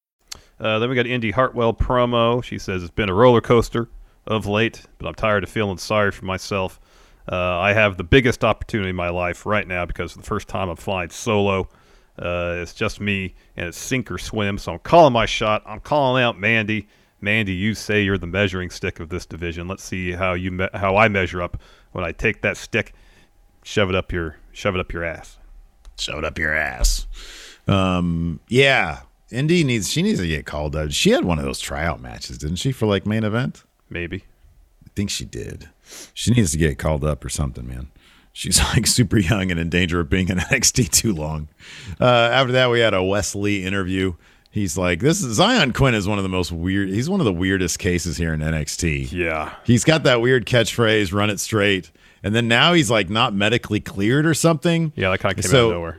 Uh, then we got Indy Hartwell promo. She says it's been a roller coaster of late, but I'm tired of feeling sorry for myself. Uh, I have the biggest opportunity in my life right now because for the first time I'm flying solo. Uh, it's just me and it's sink or swim. So I'm calling my shot. I'm calling out Mandy. Mandy, you say you're the measuring stick of this division. Let's see how you me- how I measure up when I take that stick, shove it up your shove it up your ass. Shove it up your ass. Um, yeah. Indy needs she needs to get called up. She had one of those tryout matches, didn't she, for like main event? Maybe. I think she did. She needs to get called up or something, man. She's like super young and in danger of being in NXT too long. Uh, after that, we had a Wes Lee interview. He's like, this is Zion Quinn is one of the most weird. He's one of the weirdest cases here in NXT. Yeah. He's got that weird catchphrase, "Run it straight," and then now he's like not medically cleared or something. Yeah, that kind of came So- out of nowhere.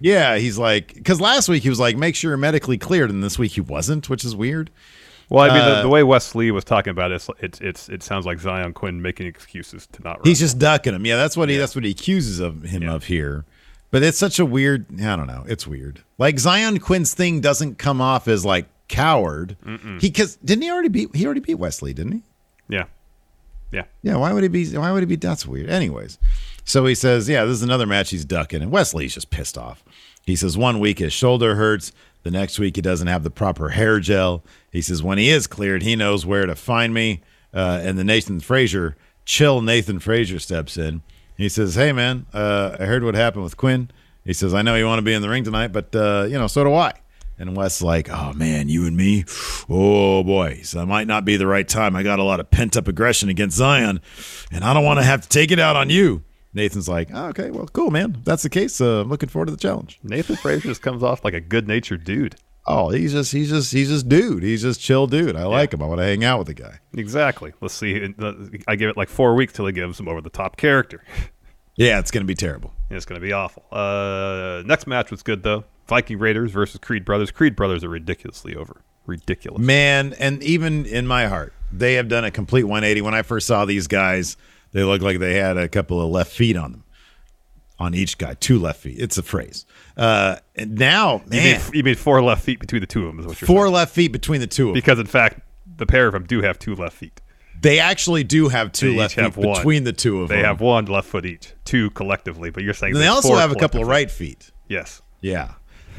Yeah, he's like, because last week he was like, make sure you're medically cleared, and this week he wasn't, which is weird. Well, I mean, the, Uh, the way Wes Lee was talking about it, it's, it's it's it sounds like Zion Quinn making excuses to not. He's just ducking him. Yeah, that's what he that's what he accuses of him Yeah. of here. But it's such a weird. I don't know. It's weird. Like Zion Quinn's thing doesn't come off as like coward. He because didn't he already beat? He already beat Wes Lee, didn't he? Yeah. Yeah. Yeah. Why would he be? Why would he be? That's weird. Anyways, so he says, yeah, this is another match he's ducking, and Wes Lee's just pissed off. He says one week his shoulder hurts, the next week he doesn't have the proper hair gel. He says when he is cleared, he knows where to find me. Uh, and the Nathan Frazer, chill Nathan Frazer steps in. He says, "Hey man, uh, I heard what happened with Quinn." He says, "I know you want to be in the ring tonight, but uh, you know, so do I." And Wes like, "Oh man, you and me, oh boy, so it might not be the right time. I got a lot of pent up aggression against Zion, and I don't want to have to take it out on you." Nathan's like, oh, "Okay, well, cool, man. If that's the case, uh, I'm looking forward to the challenge." Nathan Frazer just comes off like a good natured dude. Oh, he's just he's just he's just dude. He's just chill dude. I like him. I want to hang out with the guy. Exactly. Let's see. I give it like four weeks till he gives him over the top character. Yeah, it's going to be terrible. It's going to be awful. Uh, next match was good though. Viking Raiders versus Creed Brothers. Creed Brothers are ridiculously over. Ridiculous. Man, and even in my heart, they have done a complete 180. When I first saw these guys, they looked like they had a couple of left feet on them. On each guy, two left feet. It's a phrase. Uh, and now, You man, mean, you mean four left feet between the two of them is what you're four saying. left feet between the two of them. Because in fact, the pair of them do have two left feet. They actually do have two They left feet one. between the two of They them. They have one left foot each, two collectively. But you're saying they also have a couple of right feet. Yes. Yeah.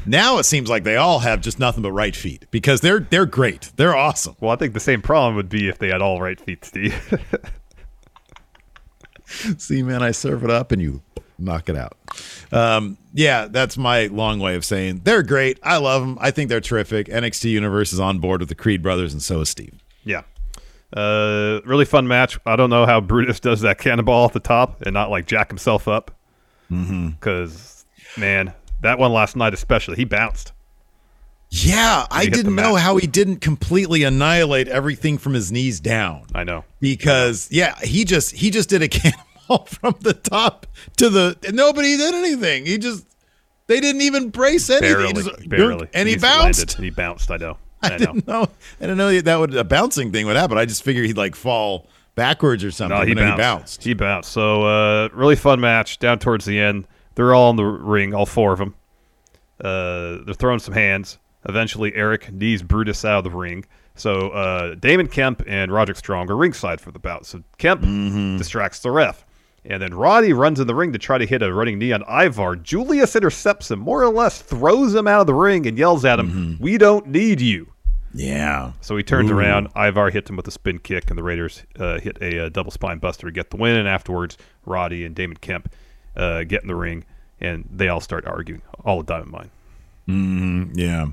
Now it seems like they all have just nothing but right feet because they're they're great. They're awesome. Well, I think the same problem would be if they had all right feet, Steve. See, man, I serve it up and you knock it out. Um, yeah, that's my long way of saying they're great. I love them. I think they're terrific. NXT Universe is on board with the Creed brothers, and so is Steve. yeah. Uh, really fun match. I don't know how Brutus does that cannonball at the top and not like jack himself up. Because, man, that one last night especially, he bounced. Yeah, I didn't know how he didn't completely annihilate everything from his knees down. I know. because yeah, he just he just did a cannonball from the top to the nobody did anything. He just they didn't even brace anything. He Barely, just- barely. and he landed bounced. and he bounced. I know. I, I, know. didn't know. I didn't know that would a bouncing thing would happen. I just figured he'd like fall backwards or something. No, he but no, bounced. he bounced. So, uh, really fun match down towards the end. They're all in the ring, all four of them. Uh, they're throwing some hands. Eventually, Eric knees Brutus out of the ring. So, uh, Damon Kemp and Roderick Strong are ringside for the bout. So, Kemp Mm-hmm. distracts the ref. And then Roddy runs in the ring to try to hit a running knee on Ivar. Julius intercepts him, more or less throws him out of the ring and yells at him, Mm-hmm. We don't need you. Yeah. So he turns Ooh. around. Ivar hits him with a spin kick, and the Raiders uh, hit a, uh double spine buster to get the win. And afterwards, Roddy and Damon Kemp uh, get in the ring, and they all start arguing. All of Diamond Mine. Yeah.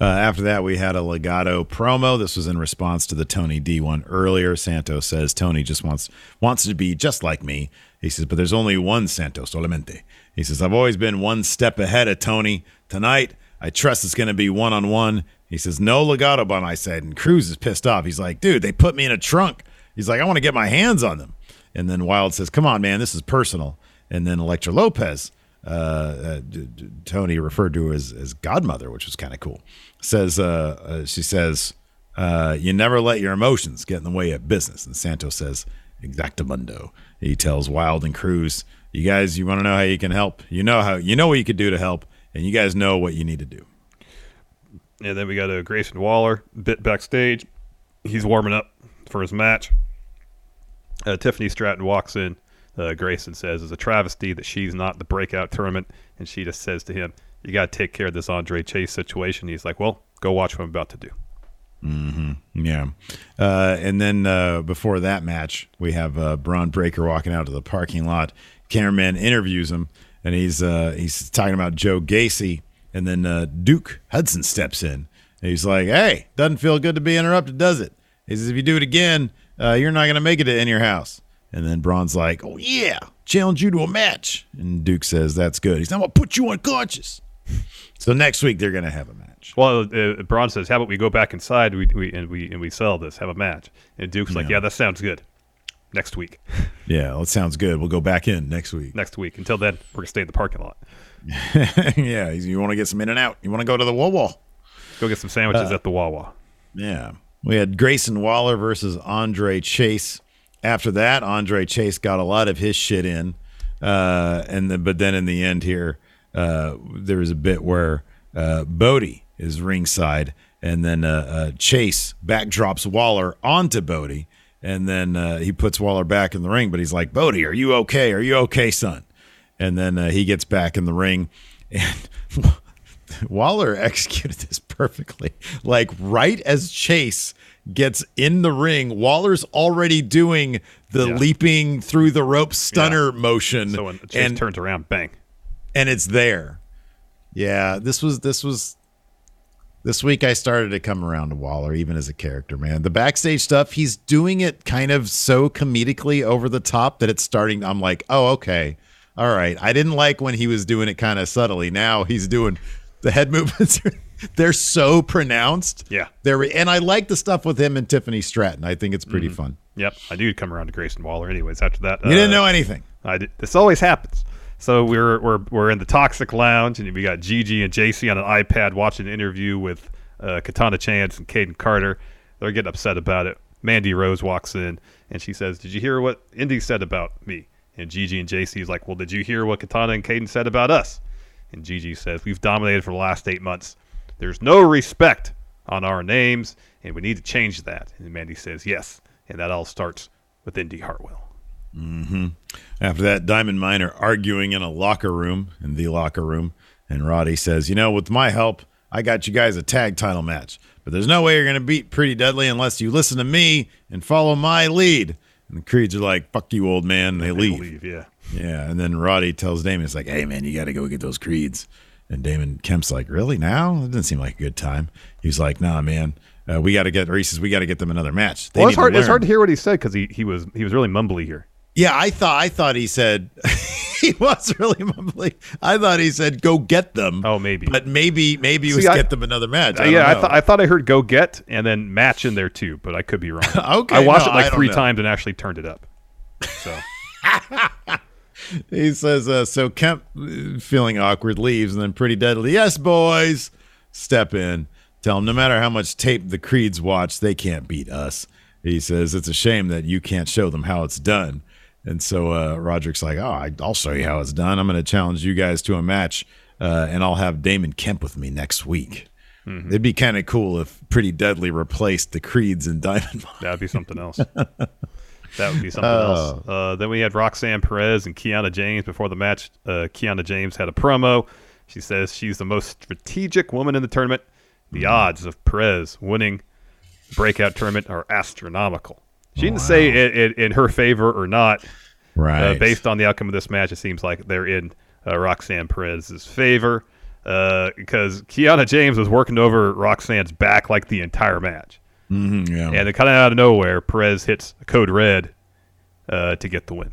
Uh, after that, we had a Legado promo. This was in response to the Tony D one earlier. Santos says Tony just wants wants to be just like me. He says, but there's only one Santos solamente. He says, I've always been one step ahead of Tony. Tonight, I trust it's going to be one on one. He says, no legato bun, I said. And Cruz is pissed off. He's like, dude, they put me in a trunk. He's like, I want to get my hands on them. And then Wilde says, come on, man, this is personal. And then Elektra Lopez, uh, uh, Tony referred to as, as godmother, which was kind of cool, says, uh, uh, she says, you never let your emotions get in the way of business. And Santos says, exactamundo. He tells Wilde and Cruz, you guys, you want to know how you can help? You know how, you know what you could do to help, and you guys know what you need to do. And then we got a Grayson Waller bit backstage. He's warming up for his match. Uh, Tiffany Stratton walks in. Uh, Grayson says is a travesty that she's not the breakout tournament, and she just says to him, "You got to take care of this Andre Chase situation." He's like, "Well, go watch what I'm about to do." Mm-hmm. Yeah. Uh, and then uh, before that match, we have uh, Bron Breakker walking out to the parking lot. Cameraman interviews him, and he's uh, he's talking about Joe Gacy. And then uh, Duke Hudson steps in. And he's like, "Hey, doesn't feel good to be interrupted, does it?" He says, "If you do it again, uh, you're not going to make it in your house." And then Bron's like, "Oh yeah, challenge you to a match." And Duke says, "That's good." He's, "I'm gonna put you unconscious." So next week they're going to have a match. Well, uh, Bron says, "How about we go back inside we, we, and we and we sell this, have a match?" And Duke's like, "Yeah, that sounds good." Next week, Yeah, well, it sounds good. We'll go back in next week. next week. Until then, we're gonna stay in the parking lot. yeah, you want to get some in and out. You want to go to the Wawa. Go get some sandwiches at the Wawa. Yeah. We had Grayson Waller versus Andre Chase. After that, Andre Chase got a lot of his shit in. Uh, and but then in the end here, uh, there was a bit where uh, Bodhi is ringside, and then uh, uh, Chase backdrops Waller onto Bodhi, and then uh, he puts Waller back in the ring. But he's like, Bodhi, are you okay? Are you okay, son? And then uh, he gets back in the ring, and Waller executed this perfectly. Like right as Chase gets in the ring, Waller's already doing the Yeah. leaping through the rope stunner motion, So when Chase and turns around, bang. and it's there. Yeah, this was this was this week I started to come around to Waller even as a character, man. The backstage stuff, he's doing it kind of so comedically over the top that it's starting I'm like, "Oh, okay. All right. I didn't like when he was doing it kind of subtly. Now he's doing the head movements they're so pronounced. Yeah. They're and I like the stuff with him and Tiffany Stratton. I think it's pretty fun. Yep, I do come around to Grayson Waller. Anyways, after that, You didn't uh, know anything. I did, this always happens. So we're we're we're in the toxic lounge, and we got Gigi and Jacy on an iPad watching an interview with uh, Katana Chance and Kayden Carter. They're getting upset about it. Mandy Rose walks in and she says, "Did you hear what Indy said about me?" And Gigi and Jacy is like, "Well, did you hear what Katana and Kayden said about us?" And Gigi says, "We've dominated for the last eight months. There's no respect on our names, and we need to change that." And Mandy says, "Yes," and that all starts with Indy Hartwell. Mm-hmm. After that, Diamond Mine are arguing in a locker room, in the locker room, and Roddy says, "You know, with my help, I got you guys a tag title match, but there's no way you're going to beat Pretty Deadly unless you listen to me and follow my lead." And the Creeds are like, "Fuck you, old man," and they, They leave. leave, yeah. Yeah, and then Roddy tells Damon, "It's like, hey man, you got to go get those Creeds." And Damon Kemp's like, "Really now? It doesn't seem like a good time." He's like, "Nah, man, uh, we got to get." Or he says, "We got to get them another match." They well, it's hard. To It's hard to hear what he said because he, he was he was really mumbly here. Yeah, I thought I thought he said he was really mumbly. I thought he said go get them. Oh, maybe. but maybe maybe it was I- get them another match. I yeah, I thought. I thought I heard "go get" and then "match" in there too, but I could be wrong. Okay, I watched no, it like three know. times and actually turned it up. So he says uh, so. Kemp, uh, feeling awkward, leaves, and then Pretty Deadly, yes, boys, step in. Tell them no matter how much tape the Creeds watch, they can't beat us. He says it's a shame that you can't show them how it's done. And so uh, Roderick's like, oh, I'll show you how it's done. I'm going to challenge you guys to a match, uh, and I'll have Damon Kemp with me next week. Mm-hmm. It'd be kind of cool if Pretty Deadly replaced the Creeds and Diamond Mine. that'd be something else. that would be something else. Uh, then we had Roxanne Perez and Kiana James before the match. Uh, Kiana James had a promo. She says she's the most strategic woman in the tournament. The odds of Perez winning the breakout tournament are astronomical. She didn't say it, it in her favor or not. Right. Uh, based on the outcome of this match, it seems like they're in uh, Roxanne Perez's favor uh, because Kiana James was working over Roxanne's back like the entire match. Mhm, yeah. And then kind of out of nowhere, Perez hits code red uh, to get the win.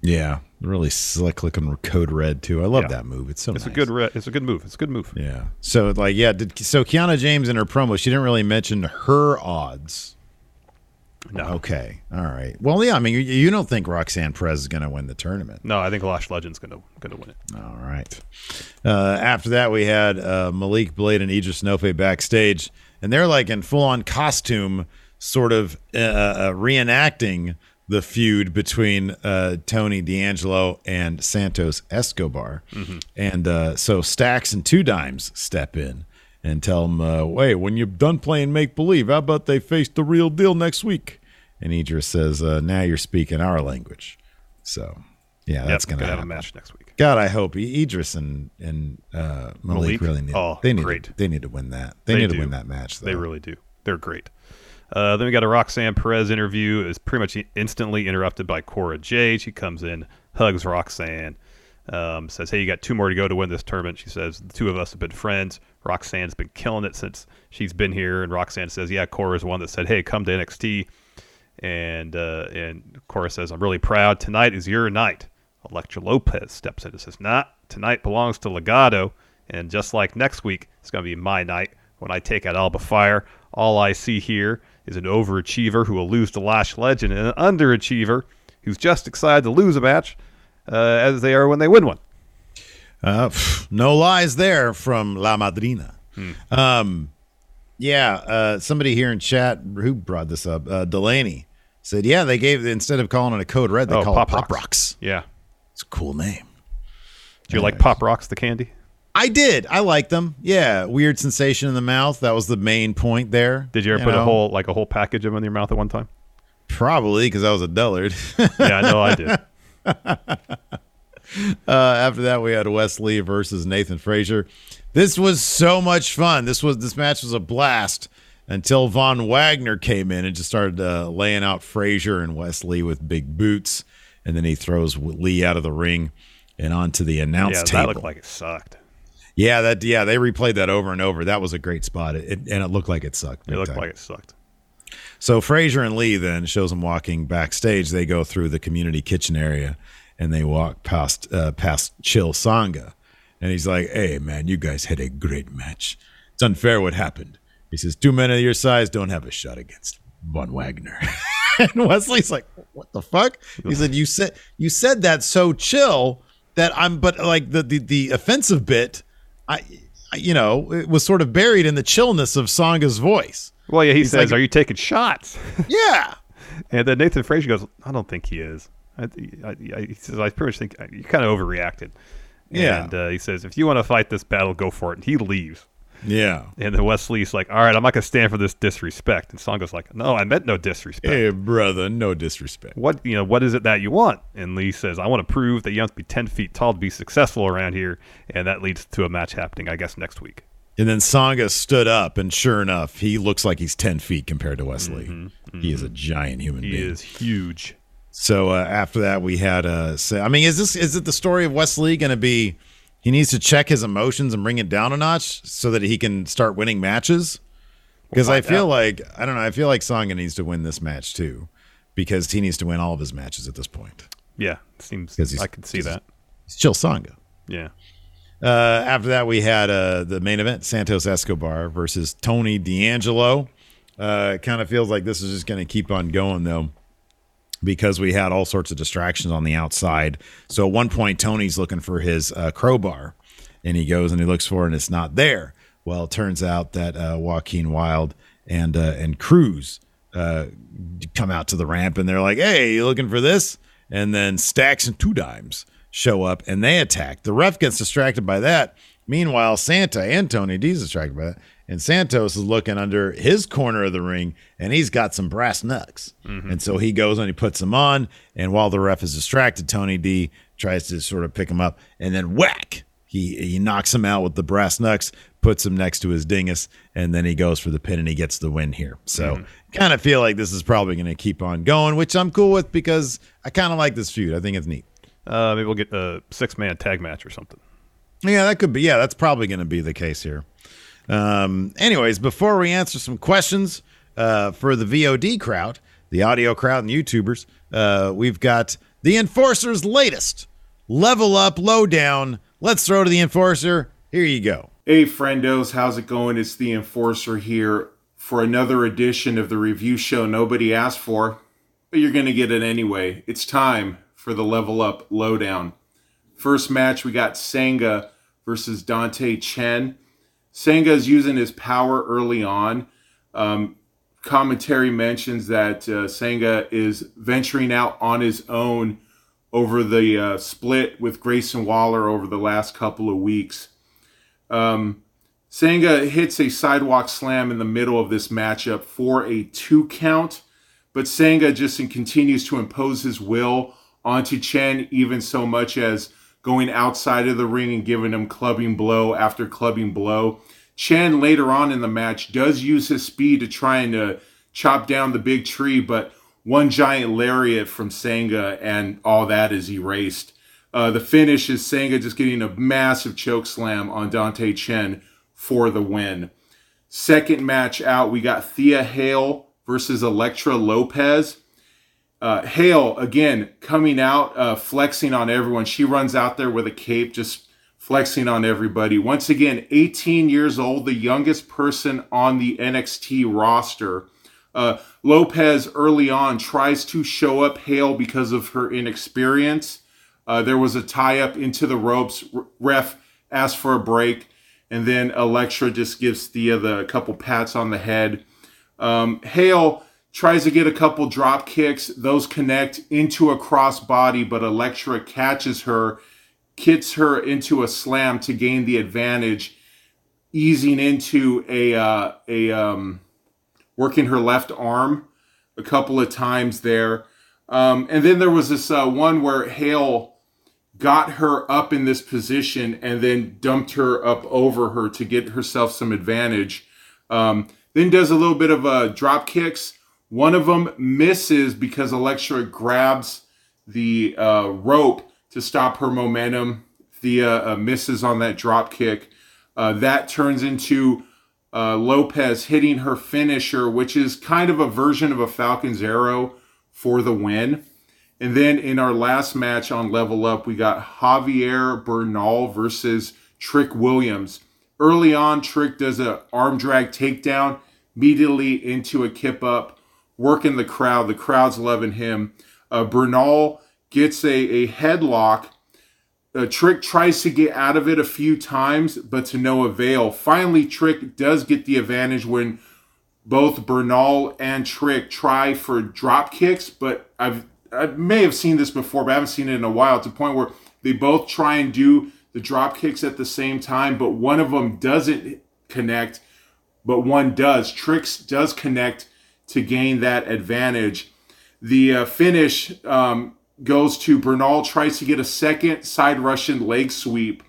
Yeah, really slick looking code red too. I love Yeah. that move. It's so It's nice. a good re- it's a good move. It's a good move. Yeah. So like yeah, did, so Kiana James in her promo, she didn't really mention her odds. No, Okay. All right. Well, yeah. I mean, you, you don't think Roxanne Perez is going to win the tournament? no, I think Lash Legend's gonna gonna win it. All right. Uh, after that, we had uh, Malik Blade and Edris Enofé backstage, and they're like in full on costume, sort of uh, uh, reenacting the feud between uh, Tony D'Angelo and Santos Escobar. And uh, so Stacks and Two Dimes step in and tell them, uh, "Wait, when you're done playing make believe, how about they face the real deal next week?" And Idris says, uh, "Now you're speaking our language." So, yeah, that's yep, going to gonna have a match next week. God, I hope Idris and and uh, Malik, Malik? really need. Oh, they need. great. To, they need to win that. They, They need do. to win that match. Though. They really do. They're great. Uh, then we got a Roxanne Perez interview. Was pretty much instantly interrupted by Cora Jade. She comes in, hugs Roxanne, um, says, "Hey, you got two more to go to win this tournament." She says, "The two of us have been friends. Roxanne's been killing it since she's been here." And Roxanne says, "Yeah, Cora's one that said, hey, come to NXT." And uh, and Cora says, "I'm really proud. Tonight is your night." Elektra Lopez steps in and says, "Nah, tonight belongs to Legado, and just like next week, it's going to be my night when I take out Alba Fyre. All I see here is an overachiever who will lose to Lash Legend, and an underachiever who's just excited to lose a match, uh, as they are when they win one." Uh, pff, no lies there from La Madrina. Hmm. Um, yeah, uh, somebody here in chat who brought this up, uh, Delaney said, "Yeah, they gave instead of calling it a code red, they Oh, call Pop it Pop Rocks. Rocks. Yeah. It's a cool name. Do you like Pop Rocks, the candy? I did. I liked them. Yeah, weird sensation in the mouth. That was the main point there. Did you ever put know? a whole like a whole package of them in your mouth at one time? Probably because I was a dullard. Yeah, I know I did. Uh, after that, we had Wes Lee versus Nathan Frazer. This was so much fun. This was this match was a blast until Von Wagner came in and just started uh, laying out Frazer and Wes Lee with big boots, and then he throws Lee out of the ring and onto the announce yeah, table. that looked like it sucked. yeah, that yeah, they replayed that over and over. That was a great spot, it, and it looked like it sucked. It looked time. like it sucked. So Frazer and Lee then shows them walking backstage. They go through the community kitchen area and they walk past uh, past Chill Sanga, and he's like, "Hey man, you guys had a great match. It's unfair what happened." He says, two men of your size don't have a shot against Von Wagner." and Wes Lee's like, "What the fuck?" He said, "You said you said that so chill that I'm, but like the the, the offensive bit, I." I- You know, it was sort of buried in the chillness of Sanga's voice. Well, yeah, he He's says, like- "Are you taking shots?" Yeah, and then Nathan Frazer goes, "I don't think he is." I, I, I, he says, "I pretty much think you kind of overreacted." Yeah. And uh, he says, "If you want to fight this battle, go for it." And he leaves. Yeah. And then Wes Lee's like, "All right, I'm not gonna stand for this disrespect." And Sanga's like, "No, I meant no disrespect. Hey, brother, no disrespect. What you know? What is it that you want?" And Lee says, "I want to prove that you have to be ten feet tall to be successful around here." And that leads to a match happening, I guess, next week. And then Sanga stood up, and sure enough, he looks like he's 10 feet compared to Wes Lee. He is a giant human Mm-hmm, He being. is huge. So uh, after that, we had uh, say, I mean, is this is it the story of Wes Lee going to be? He needs to check his emotions and bring it down a notch so that he can start winning matches. Because I feel out. like I don't know. I feel like Sanga needs to win this match too, because he needs to win all of his matches at this point. Yeah, seems. I could see that. He's chill Sanga. Yeah. Uh, after that, we had uh, the main event: Santos Escobar versus Tony D'Angelo. Uh, it kind of feels like this is just going to keep on going, though, because we had all sorts of distractions on the outside. So at one point, Tony's looking for his uh, crowbar, and he goes and he looks for it, and it's not there. Well, it turns out that uh, Joaquin Wilde and uh, and Cruz uh, come out to the ramp, and they're like, "Hey, you looking for this?" And then Stacks and Two Dimes show up, and they attack. The ref gets distracted by that. Meanwhile, Santa and Tony D's distracted by that, and Santos is looking under his corner of the ring, and he's got some brass knucks. And so he goes and he puts them on, and while the ref is distracted, Tony D tries to sort of pick him up, and then whack, he he knocks him out with the brass knucks, puts him next to his dingus, and then he goes for the pin and he gets the win here. So kind of feel like this is probably going to keep on going, which I'm cool with because I kind of like this feud. I think it's neat. Uh, maybe we'll get a six man tag match or something. Yeah, that could be. Yeah, that's probably going to be the case here. Um, anyways, before we answer some questions uh, for the VOD crowd, the audio crowd, and YouTubers, uh, we've got the Enforcer's latest level up lowdown. Let's throw to the Enforcer. Here you go. Hey, friendos, how's it going? It's the Enforcer here for another edition of the review show nobody asked for, but you're going to get it anyway. It's time for the Level Up Lowdown. First match, we got Sanga versus Dante Chen. Sanga is using his power early on. Um, commentary mentions that uh, Sanga is venturing out on his own over the uh, split with Grayson Waller over the last couple of weeks. Um, Sanga hits a sidewalk slam in the middle of this matchup for a two count, but Sanga just continues to impose his will onto Chen, even so much as going outside of the ring and giving him clubbing blow after clubbing blow. Chen later on in the match does use his speed to try and uh, chop down the big tree, but one giant lariat from Sanga and all that is erased. Uh, the finish is Sanga just getting a massive choke slam on Dante Chen for the win. Second match out, we got Thea Hale versus Elektra Lopez. Uh, Hale, again, coming out, uh, flexing on everyone. She runs out there with a cape, just flexing on everybody. Once again, 18 years old, the youngest person on the NXT roster. Uh, Lopez early on tries to show up Hale because of her inexperience. Uh, there was a tie up into the ropes. Ref asked for a break, and then Elektra just gives Thea the couple pats on the head. Um, Hale tries to get a couple drop kicks. Those connect into a crossbody, but Elektra catches her kits her into a slam to gain the advantage, easing into a uh, a um, working her left arm a couple of times there. Um, and then there was this uh, one where Hale got her up in this position and then dumped her up over her to get herself some advantage. Um, then does a little bit of uh, drop kicks. One of them misses because Elektra grabs the uh, rope to stop her momentum. Thea uh, misses on that drop kick. Uh, that turns into uh, Lopez hitting her finisher, which is kind of a version of a Falcon's arrow for the win. And then in our last match on Level Up, we got Javier Bernal versus Trick Williams. Early on, Trick does an arm drag takedown, immediately into a kip up, working the crowd. The crowd's loving him. Uh, Bernal gets a, a headlock. Uh, Trick tries to get out of it a few times, but to no avail. Finally, Trick does get the advantage when both Bernal and Trick try for drop kicks, but I've I may have seen this before, but I haven't seen it in a while. To the point where they both try and do the drop kicks at the same time, but one of them doesn't connect, but one does. Tricks does connect to gain that advantage. The uh, finish um, goes to Bernal tries to get a second side Russian leg sweep.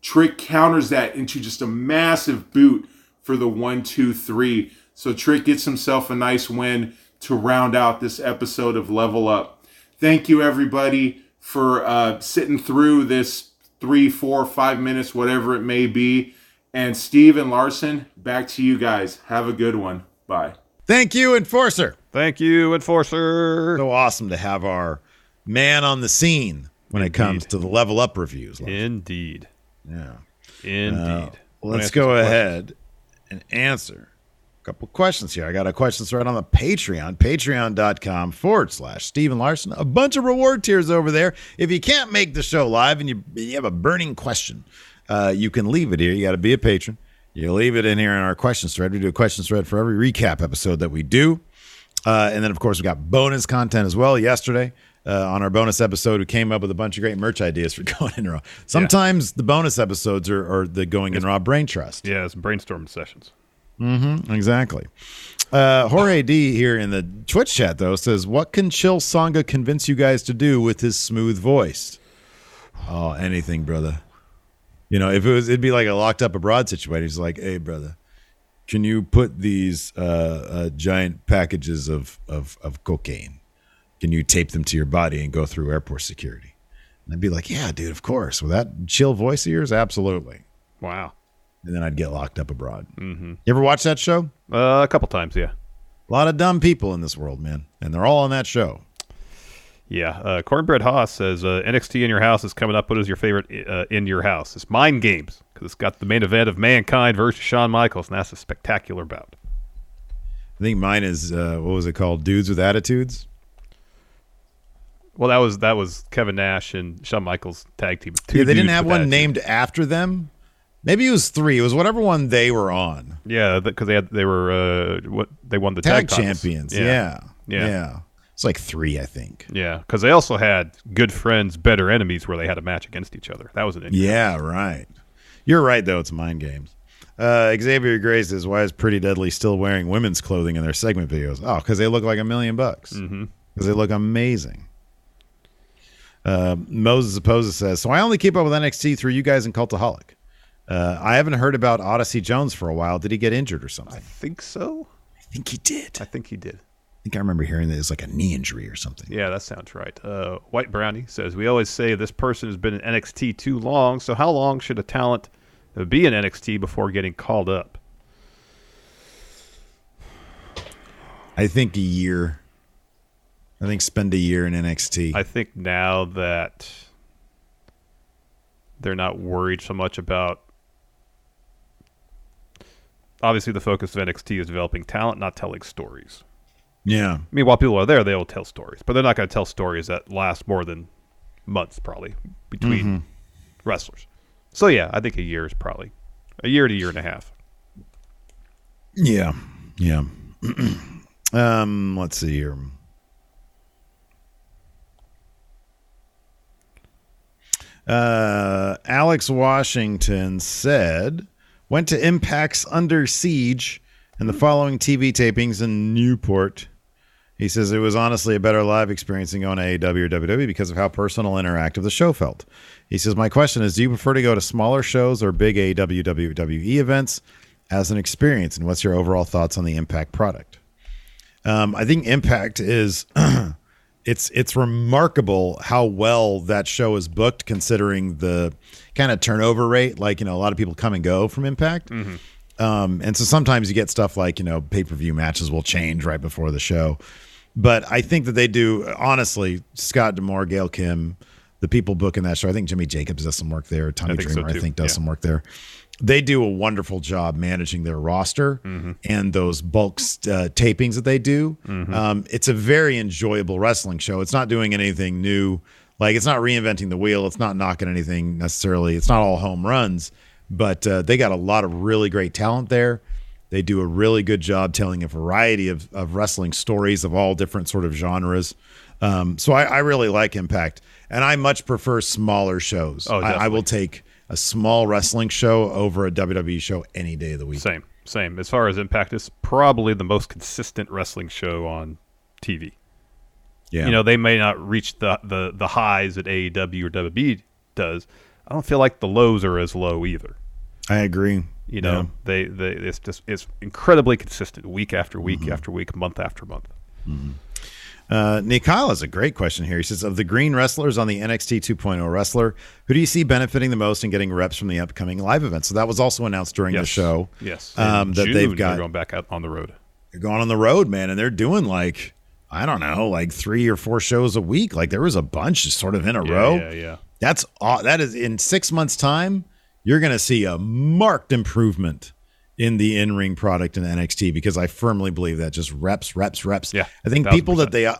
Trick counters that into just a massive boot for the one, two, three. So Trick gets himself a nice win to round out this episode of Level Up. Thank you, everybody, for uh, sitting through this three, four, five minutes, whatever it may be. And Steve and Larson, back to you guys. Have a good one. Bye. Thank you, Enforcer. Thank you, Enforcer. So awesome to have our man on the scene when Indeed. it comes to the level up reviews. Larson. Indeed. Yeah. Indeed. Uh, let's go ahead and answer a couple questions here. I got a question right on the Patreon, patreon.com forward slash Steve and Larson. A bunch of reward tiers over there. If you can't make the show live and you, you have a burning question, uh, you can leave it here. You got to be a patron. You leave it in here in our questions thread. We do a questions thread for every recap episode that we do. Uh, and then, of course, we got bonus content as well. Yesterday, uh, on our bonus episode, we came up with a bunch of great merch ideas for going in raw. Sometimes yeah. the bonus episodes are, are the going in raw brain trust. Yeah, it's brainstorming sessions. Mm-hmm, exactly. Uh, Jorge D here in the Twitch chat though says, "What can Chill Sanga convince you guys to do with his smooth voice?" Oh, anything, brother. You know, if it was, it'd be like a locked up abroad situation. He's like, "Hey, brother, can you put these uh, uh, giant packages of, of of cocaine? Can you tape them to your body and go through airport security?" And I'd be like, "Yeah, dude, of course." With that chill voice of yours, absolutely. Wow and then I'd get locked up abroad. Mm-hmm. You ever watch that show? Uh, a couple times, yeah. A lot of dumb people in this world, man, and they're all on that show. Yeah, uh, Cornbread Haas says uh, NXT in your house is coming up. What is your favorite uh, in your house? It's Mind Games because it's got the main event of Mankind versus Shawn Michaels, and that's a spectacular bout. I think mine is uh, what was it called? Dudes with Attitudes. Well, that was that was Kevin Nash and Shawn Michaels tag team. yeah, they didn't have one attitude. named after them. Maybe it was three. It was whatever one they were on. Yeah, because they had they were uh, what they won the tag, tag champions. Yeah. Yeah. yeah, yeah. It's like three, I think. Yeah, because they also had good friends, better enemies, where they had a match against each other. That was an interesting. yeah, right. You're right though. It's mind games. Uh, Xavier Gray says, "Why is Pretty Deadly still wearing women's clothing in their segment videos? Oh, because they look like a million bucks. Because mm-hmm. they look amazing." Uh, Moses Opposes says, "So I only keep up with NXT through you guys and Cultaholic." Uh, I haven't heard about Odyssey Jones for a while. Did he get injured or something? I think so. I think he did. I think he did. I think I remember hearing that it was like a knee injury or something. Yeah, that sounds right. Uh, White Brownie says we always say this person has been in NXT too long. So how long should a talent be in NXT before getting called up? I think a year. I think spend a year in NXT. I think now that they're not worried so much about obviously the focus of NXT is developing talent, not telling stories. Yeah. I mean, while people are there, they will tell stories, but they're not going to tell stories that last more than months, probably between mm-hmm. wrestlers. So yeah, I think a year is probably a year to a year and a half. Yeah, yeah. um, let's see here. Uh, Alex Washington said, went to Impact's Under Siege and the following TV tapings in Newport. He says it was honestly a better live experience than going to AEW or WWE because of how personal and interactive the show felt. He says, My question is Do you prefer to go to smaller shows or big AEW, WWE events as an experience? And what's your overall thoughts on the Impact product? Um, I think Impact is. it's it's remarkable how well that show is booked considering the kind of turnover rate like you know a lot of people come and go from impact um, and so sometimes you get stuff like you know pay-per-view matches will change right before the show but i think that they do honestly scott D'Amore gail kim the people booking that show i think jimmy jacobs does some work there tommy I think so, dreamer i think does Yeah. some work there they do a wonderful job managing their roster Mm-hmm. and those bulk uh, tapings that they do. Um, it's a very enjoyable wrestling show. It's not doing anything new. Like it's not reinventing the wheel. It's not knocking anything necessarily. It's not all home runs, but uh, they got a lot of really great talent there. They do a really good job telling a variety of, of wrestling stories of all different sort of genres. Um, so I, I really like Impact, and I much prefer smaller shows. Oh, I, I will take a small wrestling show over a WWE show any day of the week. Same, same. As far as Impact, it's probably the most consistent wrestling show on TV. Yeah. You know, they may not reach the, the, the highs that AEW or WWE does. I don't feel like the lows are as low either. I agree. You know, Yeah. they, they it's just it's incredibly consistent week after week Mm-hmm. after week, month after month. Uh, Nick Kyle has a great question here. He says, Of the green wrestlers on the NXT 2.0 wrestler, who do you see benefiting the most and getting reps from the upcoming live event? So that was also announced during the show. Yes, Um, that June, they've they're got going back out on the road. they're going on the road, man, and they're doing like, I don't know, like three or four shows a week. Like there was a bunch just sort of in a Yeah, row. yeah, yeah. That's aw- that is in six months' time, you're going to see a marked improvement in the in-ring product in NXT because I firmly believe that just reps, reps, reps. Yeah, I think people that they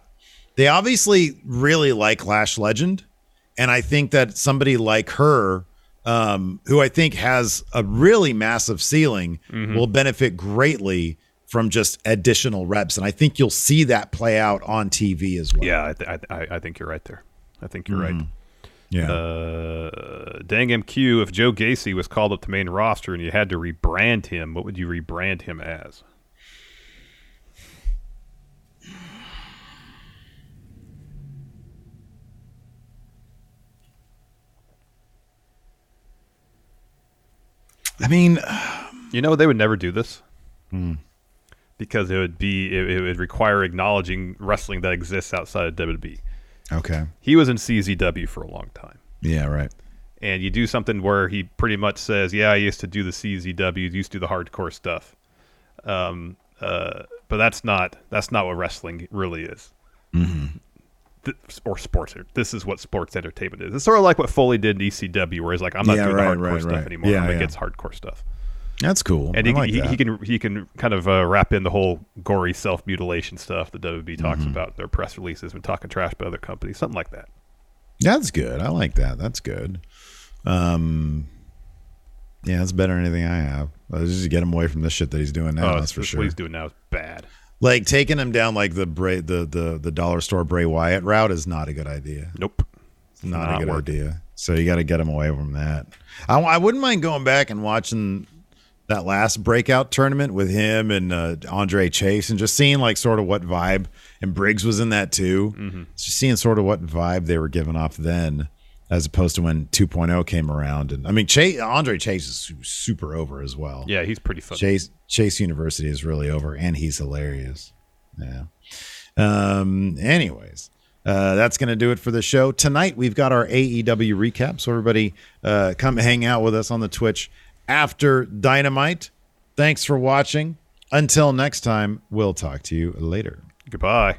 they obviously really like Lash Legend, and I think that somebody like her, um, who I think has a really massive ceiling, Mm-hmm. will benefit greatly from just additional reps, and I think you'll see that play out on TV as well. Yeah, I, th- I, I- I think you're right there. I think you're right. Yeah. Uh, dang MQ, if Joe Gacy was called up to main roster and you had to rebrand him, what would you rebrand him as? I mean, You know, they would never do this Hmm. because it would be it, it would require acknowledging wrestling that exists outside of WWE. Okay, He was in CZW for a long time. yeah, right. and you do something where he pretty much says, "Yeah, I used to do the CZW, used to do the hardcore stuff," um, uh, but that's not that's not what wrestling really is, Mm-hmm. Th- or sports. This is what sports entertainment is. It's sort of like what Foley did in ECW, where he's like, "I'm not Yeah, doing right, the hardcore right, stuff right. anymore. Yeah, I'm yeah. against hardcore stuff." That's cool. And he, like he, that. he can he can kind of uh, wrap in the whole gory self mutilation stuff that WB talks Mm-hmm. about in their press releases when talking trash about other companies, something like that. That's good. I like that. That's good. Um, yeah, that's better than anything I have. Let's just get him away from this shit that he's doing now. oh, that's for sure. What he's doing now is bad. Like taking him down like the Bray, the the the dollar store Bray Wyatt route is not a good idea. Nope. It's not, Not a good working. idea. So you got to get him away from that. I, I wouldn't mind going back and watching that last breakout tournament with him and uh, Andre Chase and just seeing like sort of what vibe and Briggs was in that too. Mm-hmm. Just seeing sort of what vibe they were giving off then, as opposed to when 2.0 came around. And I mean, Chase, Andre Chase is super over as well. Yeah, he's pretty funny. Chase Chase University is really over, and he's hilarious. Yeah. Um. Anyways, uh, that's gonna do it for the show tonight. We've got our AEW recap, so everybody, uh, come hang out with us on the Twitch after Dynamite. Thanks for watching. Until next time, we'll talk to you later. Goodbye.